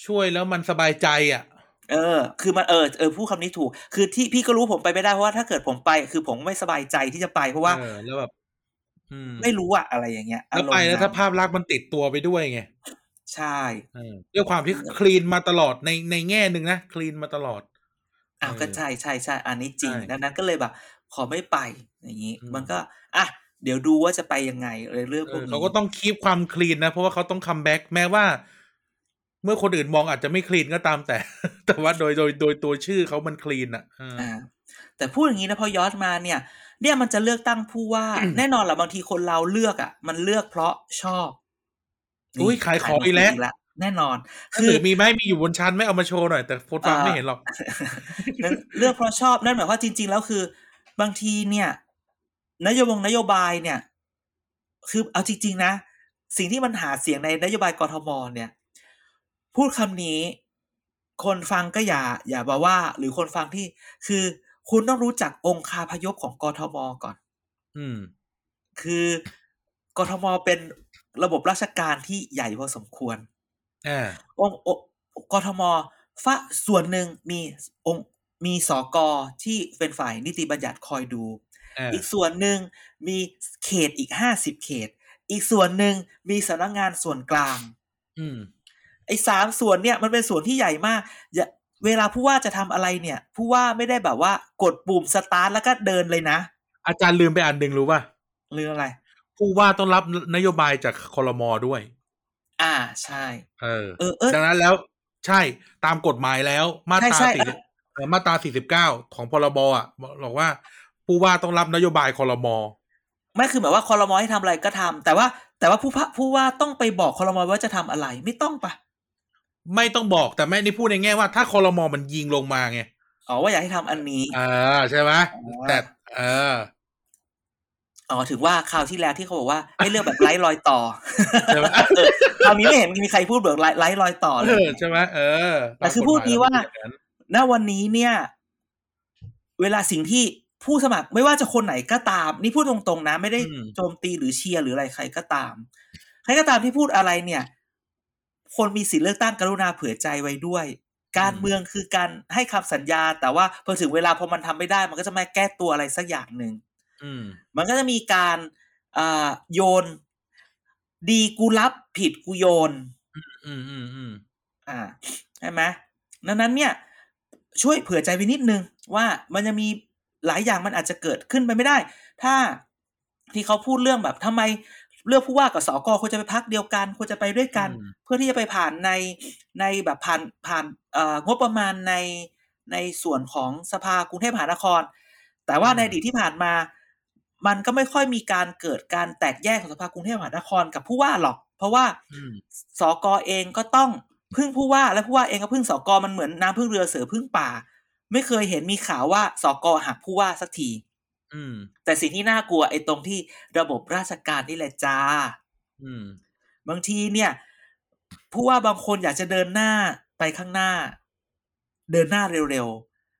ช่วยแล้วมันสบายใจอะ
เออ คือมันเออเออพูดคำนี้ถูก คือที่พี่ก็รู้ผมไปไม่ได้เพราะว่าถ้าเกิดผมไป คือผมไม่สบายใจที่จะไปเพราะว่า
เออแล้วแบบอืม
ไม่รู้อะอะไรอย่างเงี้ย
แล้ว
อารม
ไป
ณ์
แล้วถ้า
นั้น
ภาพลักษณ์มันติดตัวไปด้วยไง
ใช่
เออด้วยความที่ clean มาตลอดในในแง่หนึ่งนะ clean มาตลอด
อ้าว
เออ
ก็ใช่ใช่ใช่อันนี้จริง
ใช่
ดังนั้นก็เลยแบบ ขอไม่ไปอย่างนี้
อืม
มันก็อะเดี๋ยวดูว่าจะไปยังไงเลยเรื่อง
เอ
พวก
อ
นี้
เขาก็ต้อง keep ความ clean นะ เพราะว่าเขาต้อง comeback แม้ว่า เมื่อคนอื่นมองอาจจะไม่คลีนก็ตามแต่ แต่ว่าโดยโดยโดยตัวชื่อเขามันคลีนอะเออ
อ่าแต่พูดอย่างนี้นะพอย้อนมาเนี่ย เนี่ยมันจะเลือกตั้งผู้ว่า แน่นอนแหละบางทีคนเราเลือกอะ มันเลือกเพราะชอบ
อุ้ยขายของอีกแล้ว
แน่นอน
คื
คืออ
มีไหมมีอยู่บนชั้นไหม่เอามาโชว์หน่อยแต่โฟนฟังไม่เห็นหรอก
นั้นเลือกเพราะชอบนั่นหมายความว่าจริง ๆ แล้วคือบางทีเนี่ย นโยบงนโยบายเนี่ย คือเอาจริง ๆ นะ สิ่งที่มันหาเสียงในนโยบายกทมเนี่ย พูดคำนี้ คนฟังก็อย่า อย่ามาว่า หรือคนฟังที่ คือคุณต้องรู้จักองคาพยพของกทมก่อน
อืม
คือกทมเป็น ระบบราชการที่ใหญ่พอสมควร
อ่า
องค์องค์กทมฝ่าส่วนหนึ่งมีองค์มีสอกอที่เป็นฝ่ายนิติบัญญัติคอยดู
อ่า
อีกส่วนหนึ่งมีเขตอีกห้าสิบเขต อีกส่วนหนึ่งมีสำนักงานส่วนกลาง
อืม
ไอ้สามส่วนเนี่ยมันเป็นส่วนที่ใหญ่มากอย่าเวลาผู้ว่าจะทำอะไรเนี่ย ผู้ว่าไม่ได้แบบว่ากดปุ่มสตาร์ทแล้วก็เดินเลยนะ
อาจารย์ลืมไปอันหนึ่งรู้ป่ะ
หรืออะไร
ผู้ว่าต้องรับนโยบายจากคอรมอด้วย
อ่าใช่
เออ
เออเออ
ดังนั้นแล้วใช่ตามกฎหมายแล้ว มาตรา
ใช่ใช่
สี่เอ่อมาตราสี่สิบเก้าของพรบอะบอกว่า ผู้ว่าต้องรับนโยบายคอรมอ
ไม่คือหมายว่าคอรมอให้ทำอะไรก็ทำแต่ว่า แต่ว่าผู้พะผู้ว่าต้องไปบอกคอรมอว่าจะทำอะไรไม่ต้องปะ
ไม่ต้องบอกแต่แม่นี่พูดในแง่ว่าถ้าคอรมอมันยิงลงมาไง
อ๋อว่าอยากให้ทำอันนี้
อ่าใช่ไหม
อ๋อ
แต่เออ
อ๋อถึงว่าคราวที่แล้วที่เขาบอกว่าให้เลือกแบบไร้รอยต่อ
ใช่ไหม
เออคราวนี้ไม่เห็นมีใครพูดแบบไร้ไร้รอยต่อเล
เอยอใช่ไหมเออ
แต่คือพูดดีว่า
ตมกฎหมยแล้วมันเป็นอย่งนั้น
ณวันนี้เนี่ย เวลาสิ่งที่ผู้สมัครไม่ว่าจะคนไหนก็ตาม นี่พูดตรงๆนะ ไม่ได้โจมตีหรือเชียร์หรืออะไรใครก็ตาม ใครก็ตามที่พูดอะไรเนี่ย คนมีสิทธิเลือกตั้งกรุณาเผื่อใจไว้ด้วย การเมืองคือการให้คำสัญญา แต่ว่าพอถึงเวลาพอมันทำไม่ได้ มันก็จะมาแก้ตัวอะไรสักอย่างหนึ่ง
อื ม
มันก็จะมีการอ่าโยน ดีกูรับผิดกูโยน
อืมอืมอืม
อ่าใช่ไหมดังนั้นเนี่ย ช่วยเผื่อใจไว้นิดนึง ว่ามันจะมีหลายอย่างมันอาจจะเกิดขึ้นไปไม่ได้ ถ้าที่เขาพูดเรื่องแบบทำไมเลือกผู้ว่ากับสกควรจะไปพักเดียวกันควรจะไปด้วยกัน
อืม
เพื่อที่จะไปผ่านในในแบบผ่านผ่านเอ่องบประมาณในในส่วนของสภากรุงเทพมหานคร แต่ว่าในอดีตที่ผ่านมา มันก็ไม่ค่อยมีการเกิดการแตกแยกของสภากรุงเทพมหานครกับผู้ว่าหรอก เพราะว่า
อืม
สกเองก็ต้องพึ่งผู้ว่าและผู้ว่าเองก็พึ่งสกมันเหมือนน้ำพึ่งเรือเสือพึ่งป่า ไม่เคยเห็นมีข่าวว่าสกหักผู้ว่าสักที
อืม
แต่สิ่งที่น่ากลัวไอ้ตรงที่ระบบราชการนี่แหละจ้า
อืม
บางทีเนี่ย ผู้ว่าบางคนอยากจะเดินหน้าไปข้างหน้า เดินหน้าเร็ว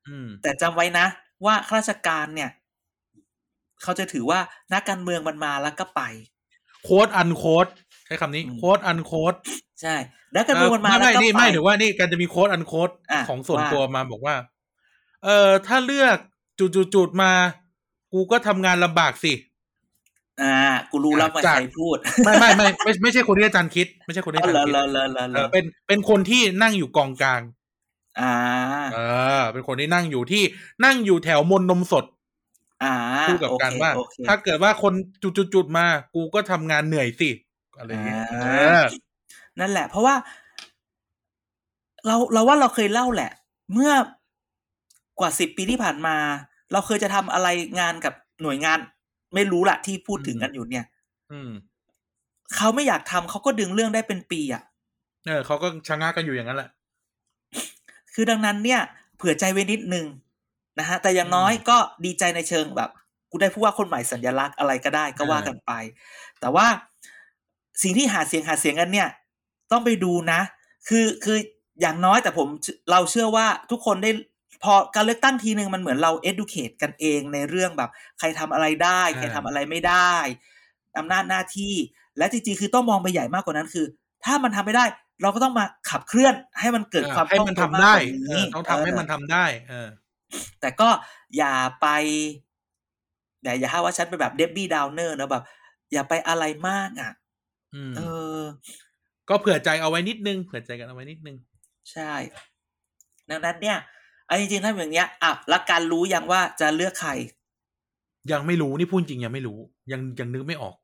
อืม
ๆแต่จำไว้นะ ว่าข้าราชการเนี่ย เขาจะถือว่านักการเมืองมันมาแล้วก็ไป
โค้ดอันโค้ดใช้คำนี้
อืม
โค้ดอันโค้ด
ใช่นักการเมืองมันมา
ไม่
แล้ว
ไม่
ก็
นี่
ไป
ไม่ถือว่านี่การจะมีโค้ดอันโค้ด
อะ
ของส่วน
ว่า
ตัวมาบอกว่า เออถ้าเลือกจุดจุดจุดๆๆมา กูก็ทำงานลำบากสิ
อ่า กูรู้แล้วว่า
จาก
ใครพูด
ไม่ไม่ไม่ไม่ไม่ใช่คนที่อาจารย์คิด ไม่ใช่คนที่
อ๋อ
อา
เหร
จาร
อ
ย์คิด
เหรอเหรอเหรอเห
เอ
ร
อ
อ
เป็นเป็นคนที่นั่งอยู่กองกลาง
อ่า
เออ เป็นคนที่นั่งอยู่ที่นั่งอยู่แถวมนนมสด
อ่า
พูดกับ
โอ
กัน
เค
ว่า
โอเค
ถ้าเกิดว่าคนจุดจุดจุดๆๆมา กูก็ทำงานเหนื่อยสิอะไรอย่างเงี้ย
อ่า
เออ
นั่นแหละ เพราะว่า เราเราว่าเราเคยเล่าแหละ เมื่อกว่าสิบปีที่ผ่านมา เราเคยจะทำอะไรงานกับหน่วยงาน ไม่รู้ละที่พูดถึงกันอยู่เนี่ย
อืม
เขาไม่อยากทำเขาก็ดึงเรื่องได้เป็นปีอะ
เออเขาก็ชะงักกันอยู่อย่างนั้นแหละ
คือดังนั้นเนี่ย เผื่อใจไว้นิดนึง นะฮะแต่อย่างน้อยก็ดีใจในเชิงแบบกูได้ผู้ว่าคนใหม่สัญลักษณ์อะไรก็ได้ก็ว่ากันไป แต่ว่าสิ่งที่หาเสียงหาเสียงกันเนี่ย ต้องไปดูนะ คือคืออย่างน้อยแต่ผมเราเชื่อว่าทุกคนได้พอการเลือกตั้งทีหนึ่งมันเหมือนเรา educate กันเองในเรื่องแบบ ใครทำอะไรได้ ใครทำอะไรไม่ได้อำนาจหน้าที่ และจริงๆคือต้องมองไปใหญ่มากกว่านั้นคือ ถ้ามันทำไม่ได้ เราก็ต้องมาขับเคลื่อนให้มันเกิดความ
ให้
คล่อง
มัน
ตัว
ทำ
มาก
ได้
กว่า
เอ
นี้
อต้องทำให้มัน
เออ
ทำได้ เออ
แต่ก็อย่าไปอย่าอย่าหาว่าฉันเป็นแบบเดบบี้ดาวเนอร์นะแบบ อย่าไปอะไรมากอะ
อืม
เออ
ก็เผื่อใจเอาไว้นิดนึงเผื่อใจกันเอาไว้นิดนึง
ใช่ ดังนั้นเนี่ยเอาจริงๆถ้าอย่างเนี้ยอะแล้วการรู้ยังว่าจะเลือกใคร
ยังไม่รู้นี่พูดจริงยังไม่รู้ ยังยังนึกไม่ออก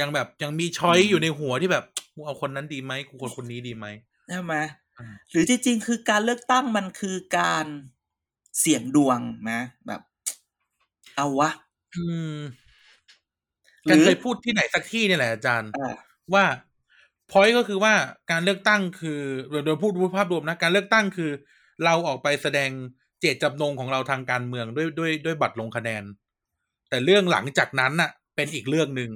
ยังแบบยังมีช้อย
อืม
อยู่ในหัวที่แบบกูเอาคนนั้นดีไหมกูคนคนนี้ดีไหม
ใช่ไหม
อืม
หรือจริงๆคือการเลือกตั้งมันคือการ เสี่ยงดวงนะแบบ เอาวะ
อืม
หรือ
การเคยพูดที่ไหนสักที่เนี่ยแหละอาจารย์
อ่า
ว่าพอยก็คือว่าการเลือกตั้งคือโดยโดยพูดภาพรวมนะการเลือกตั้งคือ เราออกไปแสดงเจตจำนงของเราทางการเมืองด้วยด้วยด้วยบัตรลงคะแนน แต่เรื่องหลังจากนั้นน่ะ เป็นอีกเรื่องหนึ่ง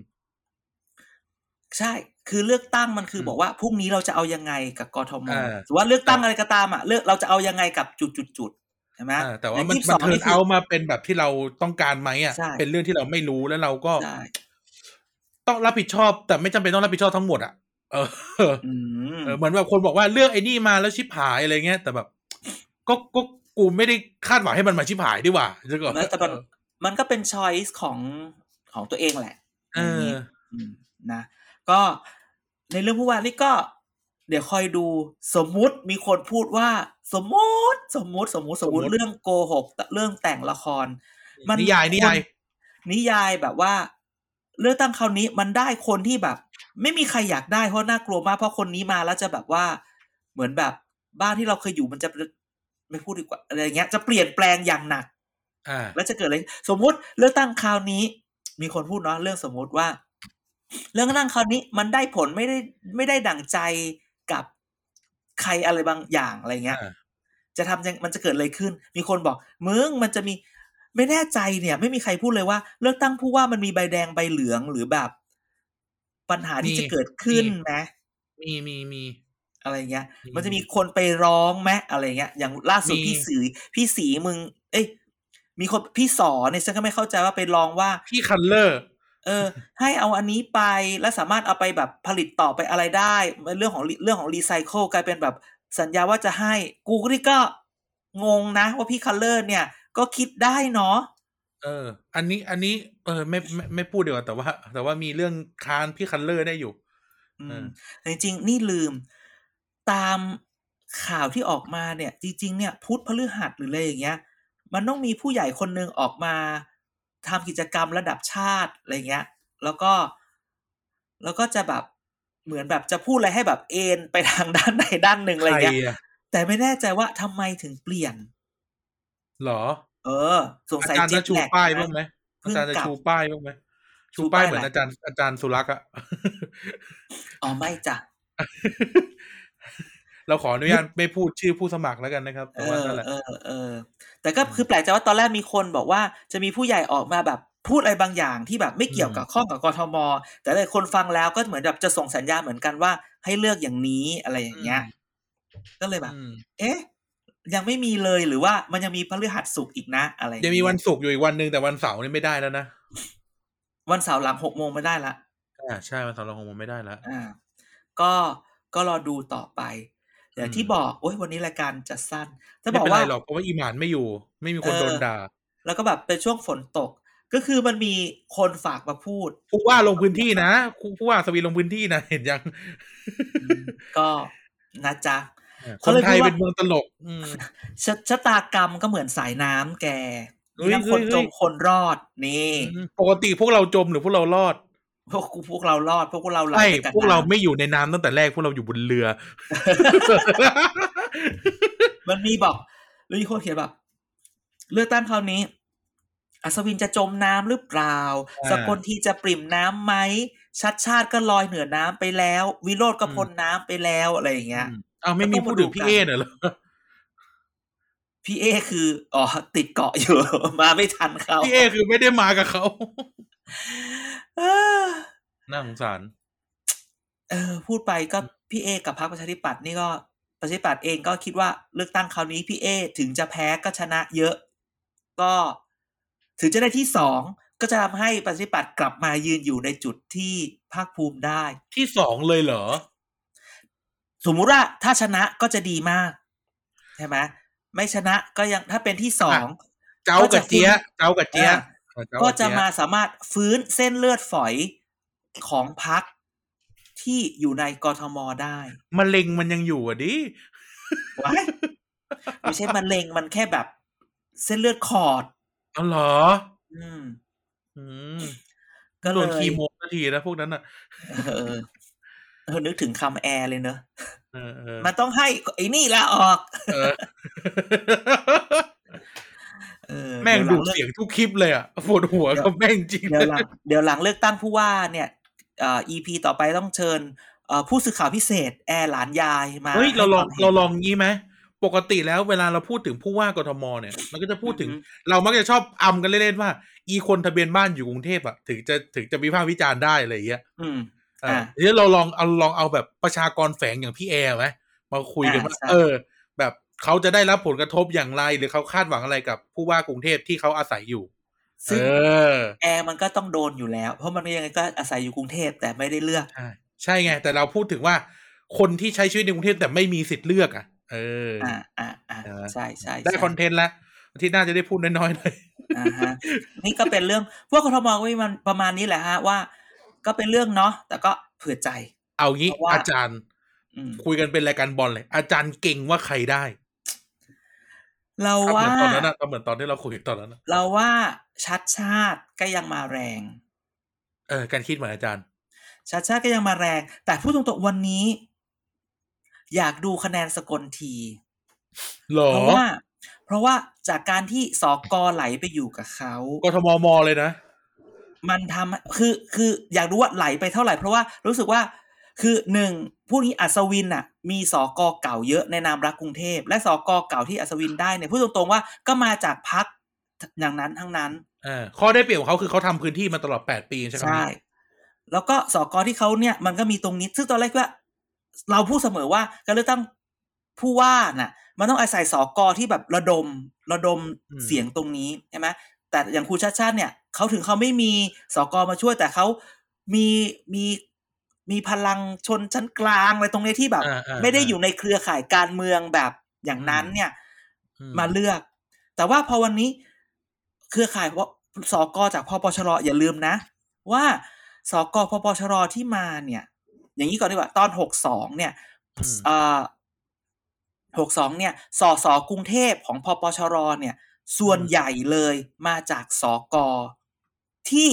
ใช่คือเลือกตั้งมันคืออ
ม
บอกว่าพรุ่งนี้เราจะเอายังไงกับกทม
อ่า
หรือว่าเลือกตั้งอะไรก็ตามอะเลือกเราจะเอายังไงกับจุดจุดจุดๆ ใช่ไหม
อ่าแต่ว่ามัน
ใน
มัน
22
เทิร์น
คื
เอามาเป็นแบบที่เราต้องการไหมอะ
ใช่
เป็นเรื่องที่เราไม่รู้แล้วเราก็
ใช่
ต้องรับผิดชอบ แต่ไม่จำเป็นต้องรับผิดชอบทั้งหมดอะเออ
อืม
เออเหมือนแบบคนบอกว่าเลือกไอ้นี่มาแล้วชิบหายอะไรเงี้ย แต่แบบ ก็ก็กูไม่ได้คาดหวังให้มันมาชิบหายดีกว่าใช่ก่อน
แล้วแต่มันมันก็เป็นช้อยส์ของของตัวเองแหละ
เออ
อืมนะ ก็ในเรื่องผู้ว่านี่ก็ เดี๋ยวคอยดูสมมุติมีคนพูดว่า สมมุติสมมุติสมมุติสมมุติ
สมมุติ
เรื่องโกหกเรื่องแต่งละคร มัน
นิยายนิยาย
คนนิยายแบบว่า เลือกตั้งคราวนี้มันได้คนที่แบบ ไม่มีใครอยากได้เพราะน่ากลัวมากเพราะคนนี้มาแล้วจะแบบว่าเหมือนแบบบ้านที่เราเคยอยู่มันจะไม่พูดดีกว่าอะไรอย่างเงี้ย จะเปลี่ยนแปลงอย่างหนัก
อ่า
แล้วจะเกิดอะไรสมมุติเลือกตั้งคราวนี้ มีคนพูดเนาะเรื่องสมมุติว่า เรื่องตั้งคราวนี้มันได้ผลไม่ได้ไม่ได้ดั่งใจกับ ใครอะไรบางอย่างอะไรเงี้ย
อ่า
จะทำยังมันจะเกิดอะไรขึ้น มีคนบอกมึงมันจะมีไม่แน่ใจเนี่ย ไม่มีใครพูดเลยว่า เลือกตั้งผู้ว่ามันมีใบแดงใบเหลืองหรือแบบ ปัญหาที่
มี
จะเกิดขึ้น
มี
ไหม
มีมีมี
อะไรเงี้ย
มี
มันจะมีคนไปร้องไหมอะไรเงี้ย อย่างล่าสุด
มี
พี่สีพี่สีมึง เอ้ยมีคนพี่สอเนี่ยฉันก็ไม่เข้าใจว่าไปร้องว่า
พี่คันเลอร์
เออ ให้เอาอันนี้ไปแล้วสามารถเอาไปแบบผลิตต่อไปอะไรได้เรื่องของเรื่องของรีไซเคิลกลายเป็นแบบสัญญาว่าจะให้กูนี่ก็งงนะ ว่าพี่คัลเลอร์เนี่ย ก็คิดได้เนาะ
เออ อันนี้อันนี้ เออไม่ไม่ไม่พูดดีกว่าแต่ว่า แต่ว่ามีเรื่องค้านพี่คัลเลอร์ได้อยู่
อื
เอ
ม
อ
แต่จริงๆ นี่ลืม ตามข่าวที่ออกมาเนี่ย จริง ๆ เนี่ยพุธพฤหัสหรืออะไรอย่างเงี้ย มันต้องมีผู้ใหญ่คนหนึ่งออกมา ทำกิจกรรมระดับชาติอะไรเงี้ย แล้วก็ แล้วก็จะแบบเหมือนแบบจะพูดอะไรให้แบบเอ็นไปทางด้านใดด้านหนึ่งอะไร
ใคร
เงี้ย
อะ
แต่ไม่แน่ใจว่าทำไมถึงเปลี่ยน
หรอ
เออ สง
อา
สัย
จารย์
เจ็
จะ
ต
ชู
แลก
ป้าย
นะ
บ้างไหม
เพิ่
อางจารย์จะ
กลับ
ชูป้ายบ้างไหม
ชู
ชูป้าย
ป้าย
เหมือน
อะไร
อาจารย์อาจารย์สุรักษ์อะ
อ๋อไม่จ้ะ
เราขออนุญาตไม่พูดชื่อผู้สมัครแล้วกันนะครับ
เอ
แต่ว่า
อ
นั่นแหละ
เออเออแต่ก็คือแปลกใจว่าตอนแรกมีคนบอกว่าจะมีผู้ใหญ่ออกมาแบบพูดอะไรบางอย่างที่แบบไม่เกี่ยวกับข้องกับกทม แต่หลายคนฟังแล้วก็เหมือนแบบจะส่งสัญญาณเหมือนกันว่าให้เลือกอย่างนี้อะไรอย่างเงี้ย ก็เลยแบบ
อืม
เอ๊ะ ยังไม่มีเลยหรือว่ามันยังมีพฤหัสสุกร์อีกนะอะไรอย่าง
ยัง
เงี้
มีวันศุกร์อยู่อีกวันหนึ่งแต่วันเสาร์นี่ไม่ได้แล้วนะ
วันเสาร์หลังหกโมงไม่ได้ละ
อ่าใช่วันเสาร์เราคงไม่ได้แล้ว
อ่าก็ก็รอดูต่อไป อย่างที่
อืม
บอกโอ้ยวันนี้รายการจะสั้นจะบ
ไม่
อก
เป็นไร
ว่า
หรอกเพราะว่าอีหมานไม่อยู่ ไม่มีคน
เออ
โดนด่า
แล้วก็แบบเป็นช่วงฝนตก ก็คือมันมีคนฝากมาพูด
ผู้ว่าลงพื้นที่นะผู้ว่าสวีลงพื้นที่นะเห็นยัง
ก็นะจ๊ะ
ค
เขา
น
เลย
ไทย
พูดว่า
เป็นเมืองตลกอืม
ชะชะตากรรมก็เหมือนสายน้ำแก
เฮ้ย
มีทั้งคน
เฮ้ย
จมคนรอดนี่
ปกติพวกเราจมหรือพวกเรารอด
พวกกูพวกเรารอด พวกเราไหล
ใช่
ไปกับ
พวกเรา
น้ำ
ไม่อยู่ในน้ำตั้งแต่แรกพวกเราอยู่บนเรือ
มันมีบอกแล้วมีคนเขียนแบบเลือกตั้งคราวนี้ อัศวินจะจมน้ำหรือเปล่า
อ่า
สกลทีจะปริ่มน้ำไหมชัดชาติก็ลอยเหนือน้ำไปแล้ว วิโรธก็พ้นน้ำไปแล้วอะไรอย่างเงี้ย
อืมอ้าวไม่มี
ก็ต้อง
พูด
มาดู
ถึงพี่
กัน
เอเหรอ
พี่เอคืออ๋อติดเกาะอยู่ มาไม่ทันเขา
พี่เอคือไม่ได้มากับเขา
เออ
น่าสงสาร
เออ พูดไปก็พี่เอกับพรรคประชาธิปัตย์นี่ก็ประชาธิปัตย์เองก็คิดว่าเลือกตั้งคราวนี้พี่เอถึงจะแพ้ก็ชนะเยอะ ก็ถึงจะได้ที่สองก็จะทำให้ประชาธิปัตย์กลับมายืนอยู่ในจุดที่ภาคภูมิได้
ที่สองเลยเหรอ
สมมุติว่าถ้าชนะก็จะดีมาก ใช่ไหม ไม่ชนะก็ยังถ้าเป็นที่สอง
เจ้ากับเจี๊ยะเจ้ากับเจี๊ยะ
อ่า
เจ้า
ก็
บ
จะ
เย
มาสามารถฟื้นเส้นเลือดฝอยของพักที่อยู่ในกทมได้
มะเร็งมันยังอยู่อะดิ
ว้ายไม่ใช่มะเร็งมันแค่แบบ เส้นเลือดขอด
อ๋อเหรอ
อืม
อืม
ก็
โด
เล
น
ย
คีโมนาทีนะพวกนั้นอะ
เออเออนึกถึงคำแอร์เลยเนอะ
เออเออ
มันต้องให้ไอ้นี่ละออก
เออ
เออ
แม่ง
ดี๋
ดู
ยวห
ด
ลั
เสียงทุกคลิปเลยอะปวดหัวกับแม่งจริง
เดี๋ยวหลังเดี๋ยวหลังเลือกตั้งผู้ว่าเนี่ยเอ่อ EP ต่อไปต้องเชิญเอ่อผู้สื่อข่าวพิเศษ แอร์หลานยายมา
เฮ้ยเราลอง
ให้ควมห็น
เราลองงี้ไหมปกติแล้วเวลาเราพูดถึงผู้ว่ากทมเนี่ยมันก็จะพูดถึง
อือฮึ
เรามักจะชอบอำกันเล่นๆว่า อีคนทะเบียนบ้านอยู่กรุงเทพอะถึงจะถึงจะวิพากษ์วิจารณ์ได้อะไรอย่างเงี้ย
อืม
เออ
อะ
ทีนี้เราลองเอาลองเอาแบบประชากรแฝงอย่างพี่แอร์ไหมมาคุยกัน
อ่า
ว่า
ใช่
เออ แบบเขาจะได้รับผลกระทบอย่างไร หรือเขาคาดหวังอะไรกับผู้ว่ากรุงเทพที่เขาอาศัยอยู่เอ
ซึ่ง
อ
แอร์มันก็ต้องโดนอยู่แล้ว เพราะมันยังไงก็อาศัยอยู่กรุงเทพแต่ไม่ได้เลือก
ใช่ใช่ไง แต่เราพูดถึงว่าคนที่ใช้ชีวิตในกรุงเทพแต่ไม่มีสิทธิ์เลือกอะ เอออ
อ่าอ่าอ่า
เออ
ใช่ใช่
ได้
ใช่
คอนเทนต์แล้วอาที่หน่าจะได้พูดน้อยๆหน่อย
อ่าฮะนี่ก็เป็นเรื่องพวกกทมก็มีมันประมาณนี้แหละฮะว่า ก็เป็นเรื่องเนาะแต่ก็เผื่อใจ
เอางี้
เพราะว่า
อาจารย์
อืม
คุยกันเป็นรายการบอลเลย อาจารย์เก่งว่าใครได้
เรา
ทำเห
ว่า
มือนตอนนั้นอะทำเหมือนตอนที่เราคุยตอนนั้นอะ
เราว่าชัดชาติก็ยังมาแรง
เออการคิดเหมือนอาจารย์
ชัดชาติก็ยังมาแรง แต่พูดตรงๆวันนี้ อยากดูคะแนนสกลที
หรอ
เพราะว่า เพราะว่าจากการที่สอกอไหลไปอยู่กับเขา
กทมมเลยนะ
มันทำคือคืออยากรู้ว่าไหลไปเท่าไหร่ เพราะว่ารู้สึกว่าคือหนึ่งผู้นี้อัศวินอะ มีสอกอเก่าเยอะในนามรักกรุงเทพ และสอกอเก่าที่อัศวินได้เนี่ยพูดตรงๆว่าก็มาจากพักอย่างนั้นทั้งนั้น
เออข้อได้เปรียบของเขาคือเขาทำพื้นที่มาตลอดแปดปีใช่ไหม
ใช่แล้วก็สกที่เขาเนี่ยมันก็มีตรงนี้ ซึ่งตอนแรกว่า เราพูดเสมอว่าการเลือกตั้งผู้ว่าน่ะ มันต้องอาศัยสกที่แบบระดม ระดมเสียงตรงนี้ใช่ไหม แต่อย่างครูชาติชาติเนี่ยเขาถึงเขาไม่มีสกมาช่วย แต่เขามีมีมีพลังชนชั้นกลางอะไรตรงนี้ที่แบบ
อ่าอ่า
ไม่ได้อยู่ในเครือข่ายการเมืองแบบอย่างนั้นเนี่ย
อื
มาเลือก แต่ว่าพอวันนี้เครือข่ายสกจากพปชรอย่าลืมนะ ว่าสกพปชรที่มาเนี่ย อย่างนี้ก่อนดีกว่าตอนหกสองเนี่ย
อืม
เอ่อหกสองเนี่ยสสกรุงเทพของพปชรเนี่ย ส่วนใหญ่เลยมาจากสกที่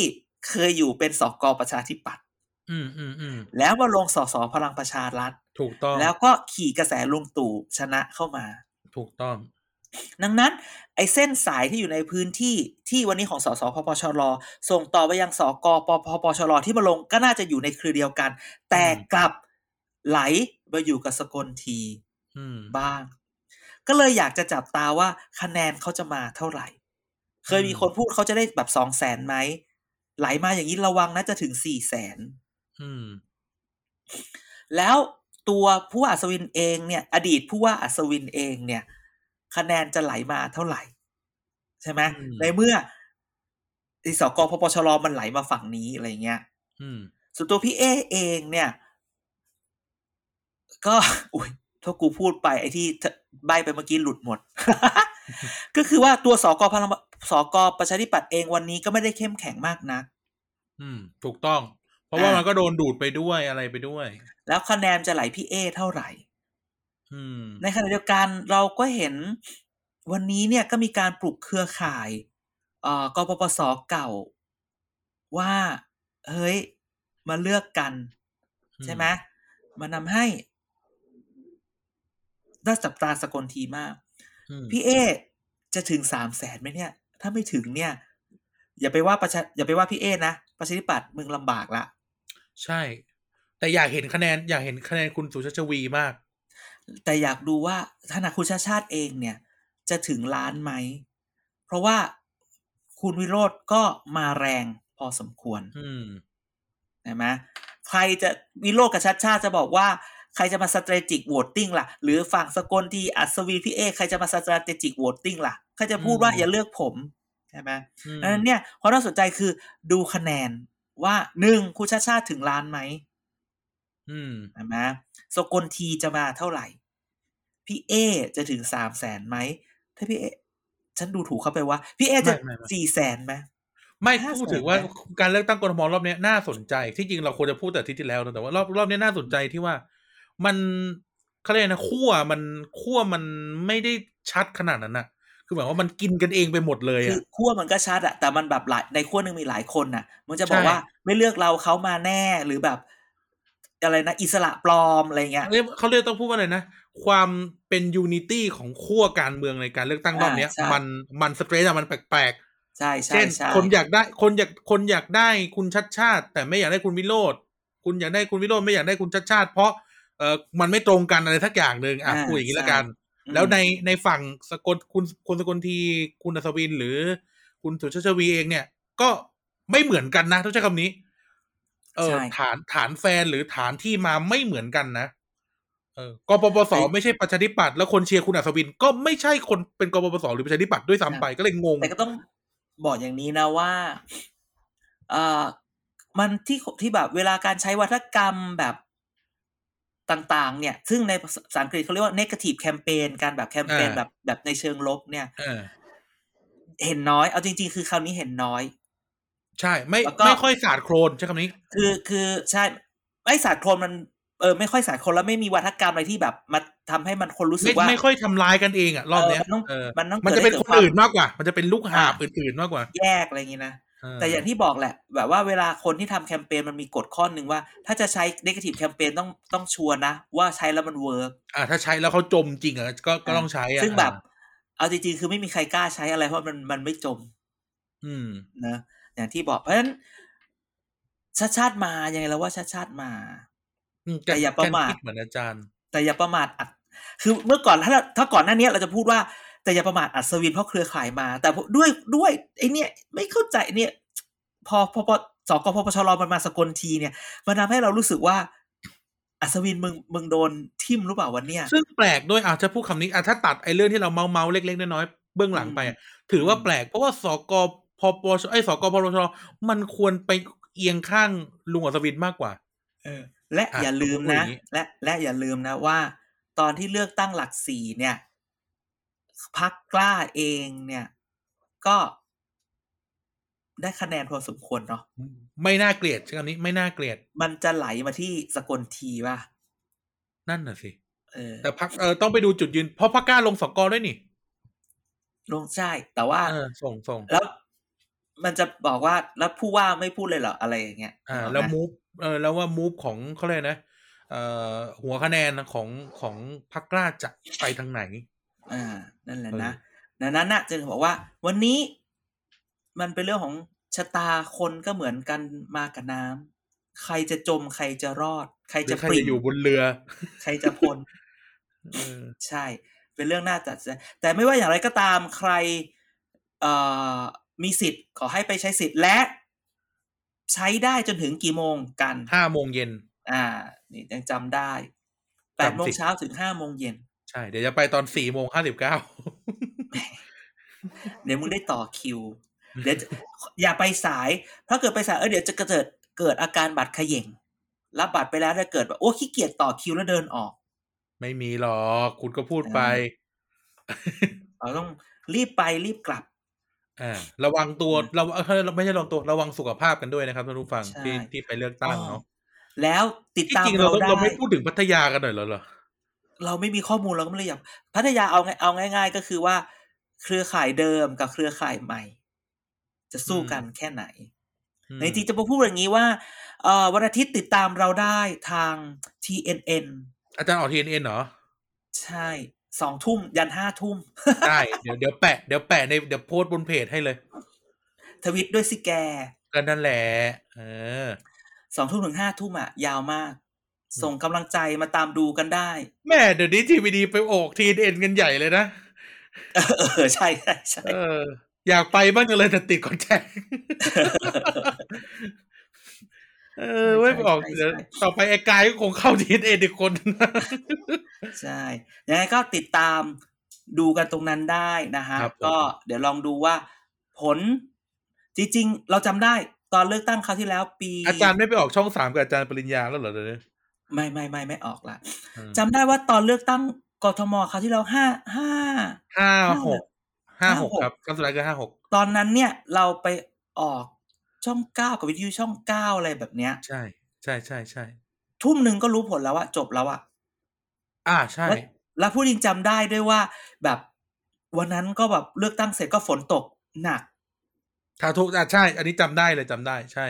เคยอยู่เป็นสกประชาธิปัตย์
อืมอืมอืม
แล้วมาลงสสพลังประชารัฐ
ถูกต้อง
แล้วก็ขี่กระแสลุงตู่ชนะเข้ามา
ถูกต้อง
ดังนั้น ไอ้เส้นสายที่อยู่ในพื้นที่ที่วันนี้ของสสพปชรส่งต่อไปยังสกปพปชรที่มาลงก็น่าจะอยู่ในเครือเดียวกัน แต่กลับไหลมาอยู่กับสกลที
อืม
บ้าง ก็เลยอยากจะจับตาว่าคะแนนเขาจะมาเท่าไหร่ เคยมีคนพูดเขาจะได้แบบสองแสนไหมไหลมาอย่างนี้ระวังนะจะถึงสี่แสน
อืม
แล้วตัวผู้ว่าอัศวินเองเนี่ย อดีตผู้ว่าอัศวินเองเนี่ย คะแนนจะไหลมาเท่าไหร่ ใช่ไหม
อืม
ในเมื่อไอ้สกพปชรมันไหลมาฝั่งนี้อะไรเงี้ย
อืม
ส่วนตัวพี่เอเองเนี่ย ก็อุ้ย ถ้ากูพูดไปไอ้ที่ใบไปเมื่อกี้หลุดหมด ก็คือว่าตัวสกพลังสกประชาธิปัตย์เองวันนี้ก็ไม่ได้เข้มแข็งมากนัก
อืม ถูกต้อง เพราะว่า
อ่ามั
มันก็โดนดูดไปด้วยอะไรไปด้วย
แล้วคะแนนจะไหลพี่เอเท่าไหร่
อืม
ในขณะเดียวกันเราก็เห็นวันนี้เนี่ยก็มีการปลุกเครือข่ายเอ่อกปปสเก่า ว่า เฮ้ย มาเลือกกัน ใช่ไหมมานำให้ น่าจับตาสกลทีมาก
อืม
พี่เอจะถึงสามแสนไหมเนี่ย ถ้าไม่ถึงเนี่ย อย่าไปว่าประชาอย่าไปว่าพี่เอนะประชาธิปัตย์มึงลำบากละ
ใช่ แต่อยากเห็นคะแนน อยากเห็นคะแนนคุณสุชาชวีมาก
แต่อยากดูว่าธนาคุณชาติชาติเองเนี่ย จะถึงล้านไหม เพราะว่าคุณวิโรธก็มาแรงพอสมควร
อืม
ใช่ไหมใครจะวิโรธกับชาติชาติจะบอกว่า ใครจะมา strategic voting ล่ะ หรือฝั่งสกลทีอัศวีพี่เอใครจะมา strategic voting ล่ะใครจะพูดว่า
อืม
อย่าเลือกผมใช่ไหม
อืม
ดังนั้นเนี่ยความน่าสนใจคือดูคะแนนว่าหนึ่งคุณชาติชาติถึงล้านไหม
อืม
ใช่ไหมสกลทีจะมาเท่าไหร่ พี่เอจะถึงสามแสนไหมถ้าพี่เอฉันดูถูกเข้าไปว่า พี่เอจะ
ไม่ไม่ไม่
สี่แสนไหม
ไม่
ห้า
พูด
แสน
ถึงว่า
ไหม
การเลือกตั้งกรทมรอบเนี้ยน่าสนใจ ที่จริงเราควรจะพูดแต่อาที่ที่แล้วนะแต่ว่ารอบรอบเนี้ยน่าสนใจที่ว่า มันเขาเรียกนะขั้วมันขั้วมันไม่ได้ชัดขนาดนั้นน่ะคือหมายว่ามันกินกันเองไปหมดเลย
คือ
อะ
ขั้วมันก็ชัดอะแต่มันแบบหลายในขั้วหนึ่งมีหลายคนน่ะ มันจะบอก
ใช่
ว่าไม่เลือกเราเขามาแน่หรือแบบ อะไรนะอิสระปลอมอะไรเงี้ย
เรียกเขาเรียกต้องพูดว่าอะไรนะความเป็น unity ของขั้วการเมืองในการเลือกตั้งรอบเนี้ย
อ่าใช่
มันมัน strange อะมันแปลก
ใช่
ๆ
ใช่
เช่น
ใช่
คนอยากได้คนอยากคนอยากได้คุณชัชชาติ แต่ไม่อยากได้คุณวิโรจน์คุณอยากได้คุณวิโรธไม่อยากได้คุณชัดชาติ เพราะ เออมันไม่ตรงกันอะไรทักอย่างหนึ่งอะพูดอย่างนี้ละกัน
อืม
แล้วในในฝั่งสกลคุณคุณสกลทีคุณอัศวินหรือ คุณสุชาชวีเองเนี่ย ก็ไม่เหมือนกันนะต้องใช้คำนี้ เออ
ใช่
ฐานฐานแฟนหรือฐานที่มาไม่เหมือนกันนะเออกปปส
ไอ้
ไม่ใช่ประชาธิปัตย์แล้วคนเชียร์คุณอัศวิน ก็ไม่ใช่คนเป็นกปปสหรือประชาธิปัตย์ด้วยซ้ำไปก็เลยงง
แต่ก็ต้องบอกอย่างนี้นะว่าเอ่อมันที่ที่แบบเวลาการใช้วัฒกรรมแบบ ต่างๆ เนี่ย ซึ่งในภาษาอังกฤษเขาเรียกว่า negative campaign การแบบแคมเปญ
อ่า
แบบแบบในเชิงลบเนี่ย
เออ
เห็นน้อย เอาจริง ๆ คือคราวนี้เห็นน้อย
ใช่ ไม่
แล้วก็
ไม่ค่อยสาดโครนใช้คำนี้
คือคือใช่ไอ้ศาสตร์โคลนมันเออไม่ค่อยศาสตร์โคลนแล้วไม่มีวัฒกรรมอะไรที่แบบมาทำให้มันคนรู้สึ
ไม่
กว่า
ไม่ค่อยทำลายกันเองอะรอบเนี้ย
เออมันต้อง
เออ
มันต้อง
มันจะเป็น
เกิ
ค
ดให้เกิดความ
นอื่นมากกว่า มันจะเป็นลูกหาบ
อ่า
อื่นๆมากกว่า
แยกอะไรอย่างนี้นะ
เออ
แต่อย่างที่บอกแหละ แบบว่าเวลาคนที่ทำแคมเปญมันมีกฎข้อหนึ่งว่า ถ้าจะใช้ negative campaign ต้องต้องชัวร์นะ ว่าใช้แล้วมันเวิร์ก
อ่าถ้าใช้แล้วเขาจมจริงอะก็ก็ต้องใช้อะ
ซึ่งแบบ เอาจริงๆคือไม่มีใครกล้าใช้อะไรเพราะมันมันไม่จม
อืม
นะอย่างที่บอกเพราะฉะนั้นชาติชาติมายังไงแล้วว่าชาติชาติมา
อืม
แต่อย่าประมาท
แกนคิดเหมือนอาจารย์
แต่อย่าประมาทอัดคือเมื่อก่อนถ้าถ้าก่อนหน้านี้เราจะพูดว่า แต่อย่าประมาทอัศวินเพราะเครือข่ายมา แต่ด้วยด้วยไอเนี่ยไม่เข้าใจเนี่ย พอพอพอสกพปชรมันมาสกลทีเนี่ย มันทำให้เรารู้สึกว่า อัศวินมึงมึงโดนทิมหรือเปล่าวันเนี้ย
ซึ่งแปลกด้วยอาจจะพูดคำนี้อะถ้าตัดไอ้เรื่องที่เราเมาเมาๆเล็กๆน้อยๆเบื้องหลังไปอะถือว่าแปลกเพราะว่าสกพปชไอ้ยสกพปชรมันควรไปเอียงข้างลุงอัศวินมากกว่า
เออ และ
อะ
อย่าลืม
พูดอ
นะ
ย่างนี้
และและอย่าลืมนะว่า ตอนที่เลือกตั้งหลักสี่เนี่ย พักกล้าเองเนี่ย ก็ได้คะแนนพอสมควรเนาะ
ไม่น่าเกลียดใช่คำนี้ไม่น่าเกลียด
มันจะไหลมาที่สกลทีป่ะ
นั่นน่ะสิ
เออ
แต่พักเออต้องไปดูจุดยืน เพราะพักกล้าลงสกอด้วยนี่
ลงใช่ แต่ว่า
เออส่งส่ง
แล้วมันจะบอกว่าแล้วผู้ว่าไม่พูดเลยเหรออะไรอย่างเงี้ย
อ่า
นึกกไหม
แล้วมูฟเออแล้วว่ามูฟของเขาเลยกนะเอ่อหัวคะแนนของของพักกล้าจะไปทางไหน
อ่า นั่นแหละ
เออ
นะดังนั้นน่ะจึงบอกว่า วันนี้มันเป็นเรื่องของชะตาคนก็เหมือนกันมากับน้ำใครจะจมใครจะรอด ใคร
หรื
จะ
อใคร
ปริ่
จะ
ม
อยู่บนเรือ
ใครจะพ้น
เออ
ใช่ เป็นเรื่องน่าตัดใจแต่ไม่ว่าอย่างไรก็ตามใครเอ่อมีสิทธิ์ขอให้ไปใช้สิทธิ์และ ใช้ได้จนถึงกี่โมงกัน
ห้าโมงเย็น
อ่า นี่ยังจำได้แปด
จำสิ
โมงเช้าถึงห้าโมงเย็น
ใช่ เดี๋ยวจะไปตอนสี่โมงห้าสิบเก้า
เดี๋ยวมึงได้ต่อคิว เดี๋ยวจะอย่าไปสาย เพราะเกิดไปสายเออเดี๋ยวจะเกิดเกิดอาการบัตรเขย่งรับบัตรไปแล้วถ้าเกิดแบบโอ้ขี้เกียจต่อคิวแล้วเดินออก
ไม่มีหรอกคุณก็พูดไป
เราต้องรีบไปรีบกลับ
อ่าระวังตัว
อืม
เราเออไม่ใช่ระวังตัวระวังสุขภาพกันด้วยนะครับท่านผู้ฟัง
ใช่
ที่ที่ไปเลือกตั้งเนาะ
แล้วติด
ที่
ตาม
จริงเรา
เราได้
เราไม่พูดถึงพัทยากันหน่อยเหรอ เหรอ
เราไม่มีข้อมูลเราก็ไม่เลยอยากพัทยาเอาไงเอาง่าย ๆ ก็คือว่า เครือข่ายเดิมกับเครือข่ายใหม่ จะสู้กันแค่ไหน
อืม
ในจริงจะมาพูดอย่างนี้ว่าเอ่อวันอาทิตย์ติดตามเราได้ทาง TNN
อาจารย์ออกทีเอ็นเหรอ
ใช่สองทุ่มยันห้าทุ่ม
ได้เดี๋ยวเดี๋ยวแปะเดี๋ยวแปะในเดี๋ยวโพสต์บนเพจให้เลย
ทวิตด้วยสิแก
ก็นั่นแหละเออ
สองทุ่มถึงห้าทุ่มอะ ยาวมาก ส่งกำลังใจมาตามดูกันได้
แม่เดี๋ยวนี้ทีวีดีไปออกทีเอ็นกันใหญ่เลยนะ
เออเออใช่ใช่ใช่
เอออยากไปบ้างจังเลยแต่ติดคอนแทคเออไม่ออกเดี๋ยวต่อไปไอ้กายก็คงเข้าทีเอ็นอีกคนนึง
ใช่ยังไงก็ติดตามดูกันตรงนั้นได้นะฮะ
ครับผม
ก็เดี๋ยวลองดูว่า ผล จริง ๆ เราจำได้ตอนเลือกตั้งคราวที่แล้วปี
อาจารย์ไม่ไปออกช่องสามกับอาจารย์ปริญญาแล้วเหรอเดี๋ยวนี้
ไม่ไม่ไม่ไม่ออกละ
อืม
จำได้ว่าตอนเลือกตั้งกทมคราวที่แล้วห้าห้า
ห้าหกห้าหก
ห้าหก
ครับครั้งสุดท้ายคือห้าหก
ตอนนั้นเนี่ยเราไปออกช่องเก้ากับวิทยุช่องเก้าอะไรแบบเนี้ย
ใช่ ใช่ใช่ใช่
ทุ่มหนึ่งก็รู้ผลแล้วอะจบแล้วอะ
อ่าใช่
แล้วแล้วผู้ยิงจำได้ด้วยว่า แบบวันนั้นก็แบบเลือกตั้งเสร็จก็ฝนตกหนัก
ถ้าทุกอะใช่ อันนี้จำได้เลยจำได้ ใช่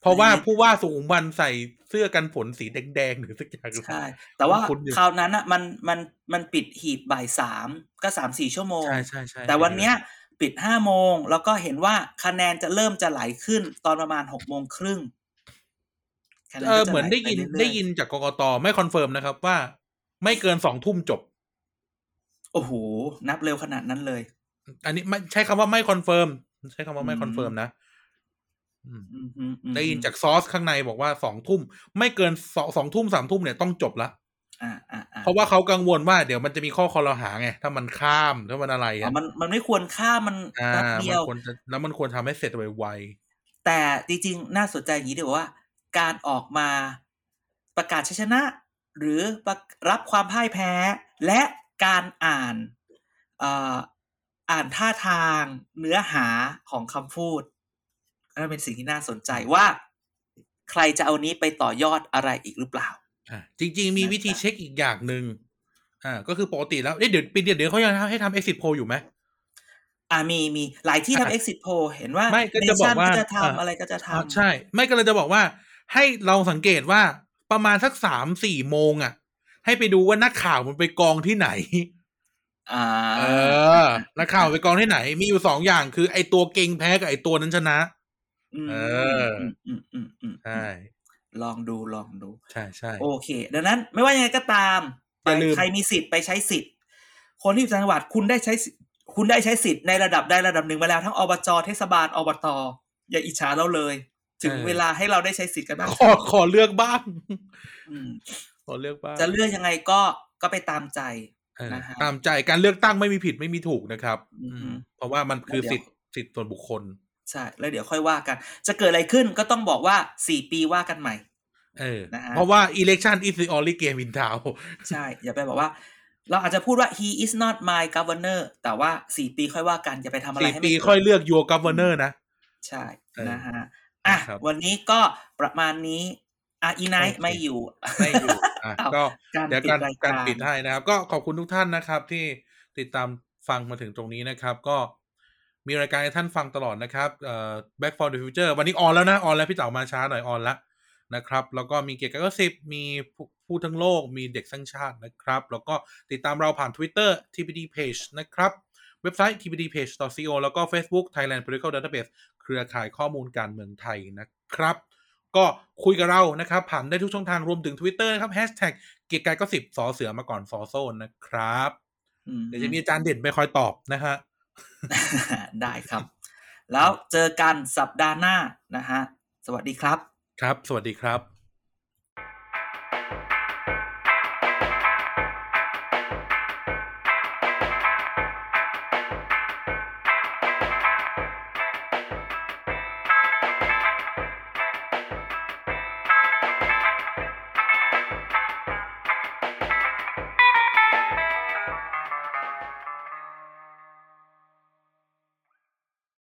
เพราะว่า
อันนี้
ผู้ว่าสุขุมวันใส่เสื้อกันฝนสีแดงๆหรือสักอย่าง
ใช่แต่ว่า
คุ้นๆอยู่
คราวนั้นอะมันมันมันปิดหีบบ่ายสามก็สามสี่ชั่วโมง
ใช่ใช่ใช่
แต่วันเนี้ยปิดห้าโมงแล้วก็เห็นว่าคะแนนจะเริ่มจะไหลขึ้นตอนประมาณหกโมงครึ่งคะแนน
เออ
ก็จะ
เหมือนได้ยิน
หลปเรื่อๆ
ได้ยินจากกกตไม่ confirm นะครับว่า ไม่เกินสองทุ่มจบ
โอ้โห นับเร็วขนาดนั้นเลย
อันนี้ไม่ใช้คำว่าไม่ confirm ใช้คำว่าไม่
อืม
confirm นะอืม
อืมอืมอืม
ได้ยินจากซอสข้างในบอกว่าสองทุ่ม ไม่เกินสองสองทุ่มสามทุ่มเนี่ยต้องจบละ
อ่าอ่าอ่า
เพราะว่าเขากังวลว่าเดี๋ยวมันจะมีข้อคอรหาไง ถ้ามันข้ามถ้ามันอะไร
อ๋อ
อะ
มันมันไม่ควรข้ามมัน
อ่า
แป๊บ
มั
เดี
น
ยว
ควรจะแล้วมันควรทำให้เสร็จไว
แต่จริงๆ น่าสนใจอย่างนี้ดีกว่า การออกมาประกาศชัยชนะ หรือประรับความพ่ายแพ้ และการอ่านเอ่ออ่านท่าทางเนื้อหาของคำพูด นั่นเป็นสิ่งที่น่าสนใจว่า ใครจะเอานี้ไปต่อยอดอะไรอีกหรือเปล่า
ๆอ่าจริง ๆ มี
นะครับ
วิธีเช็คอีกอย่างหนึ่งอ่า ก็คือปกติแล้วเอ๊ะเดี๋ยวปีเดียวเดี๋ยวเขายังให้ทำ exit poll อยู่ไหม
อ่ามีมีหลายที่
อะ
ทำ exit poll เห็นว่า
ไม่ก็จะบอกว่า
Nation จะ
อะ
ทำอะไรก็จะ
อ๋อ
ทำ
ใช่ ไม่ก็เลยจะบอกว่า ให้เราสังเกตว่าประมาณสักสามสี่โมงอะ ให้ไปดูว่านักข่าวมันไปกองที่ไหน
อ่า
เออนักข่าวไปกองที่ไหน มีอยู่สองอย่างคือไอตัวเก่งแพ้กับไอตัวนั้นชนะ
ม
เออ
มอืมอืมอืม
ใช่
ลองดูลองดู
ใช่ใช่
โอเค ดังนั้น ไม่ว่ายังไงก็ตาม
อย่าลืม
ใครมีสิทธิ์ไปใช้สิทธิ์ คนที่อยู่ต่างจังหวัดคุณได้ใช้สิคุณได้ใช้สิทธิ์ในระดับใดระดับหนึ่งมาแล้วทั้งอบจเทศบาลอบตอย่าอิจฉาเราเลย ถึง
เออ
เวลาให้เราได้ใช้สิทธิ์กันบ้าง
ขอขอเลือกบ้าง
อืม
ขอเลือกบ้าง
จะเลือกยังไงก็ก็ไปตามใจ
เออ
นะฮะ
ตามใจการเลือกตั้งไม่มีผิดไม่มีถูกนะครับ
อืม
อืมเพราะว่ามันคือ
แล้วเดี๋
สิ
ยว
ทธิ์สิทธิ์ส่วนบุคคล
ใช่แล้วเดี๋ยวค่อยว่ากัน จะเกิดอะไรขึ้นก็ต้องบอกว่าสี่ปีว่ากันใหม่
เออ
นะฮะ
เพราะว่า election is the only game in town
ใช่ อย่าไปบอกว่า เราอาจจะพูดว่า he is not my governor แต่ว่าสี่ปีค่อยว่ากันอย่าไปทำอะไร
สี่
ให้
ปี
มัน
ค่อยเลือก your governor นะ
ใช่
เออ
นะฮะอะ
ครับ
วันนี้ก็ประมาณนี้อะอีไนท์
โอเค
ไม่อยู่
ไม่อยู่อะ
อ้าว
ก็
การ
เดี๋ยว
ปิด
การ
ราย
กา
การร
ปิดให้นะครับ ก็ขอบคุณทุกท่านนะครับที่ติดตามฟังมาถึงตรงนี้นะครับ ก็ มีรายการให้ท่านฟังตลอดนะครับเอ่อ Back for the Future วันนี้ออนแล้วนะ ออนแล้วพี่เต๋ามาช้าหน่อยออนแล้วนะครับ แล้วก็มีเกียรติกายก็สิบมีผู้ผู้ทั้งโลก มีเด็กสร้างชาตินะครับ แล้วก็ติดตามเราผ่าน Twitter TPD Page นะครับ เว็บไซต์ tpdpage.co แล้วก็ Facebook Thailand Political Database เครือข่ายข้อมูลการเมืองไทยนะครับ ก็คุยกับเรานะครับ ผ่านได้ทุกช่องทางรวมถึง Twitter นะครับ Hashtag เกียร์กายก็สิบสอเสือมาก่อนสอโซนนะครับ
อืม
เดี๋ยวจะมีอาจารย์เด่นไปคอยตอบนะฮะ
ได้ครับ แล้วเจอกันสัปดาห์หน้านะฮะ สวัสดีครับ
ครับ สวัสดีครับ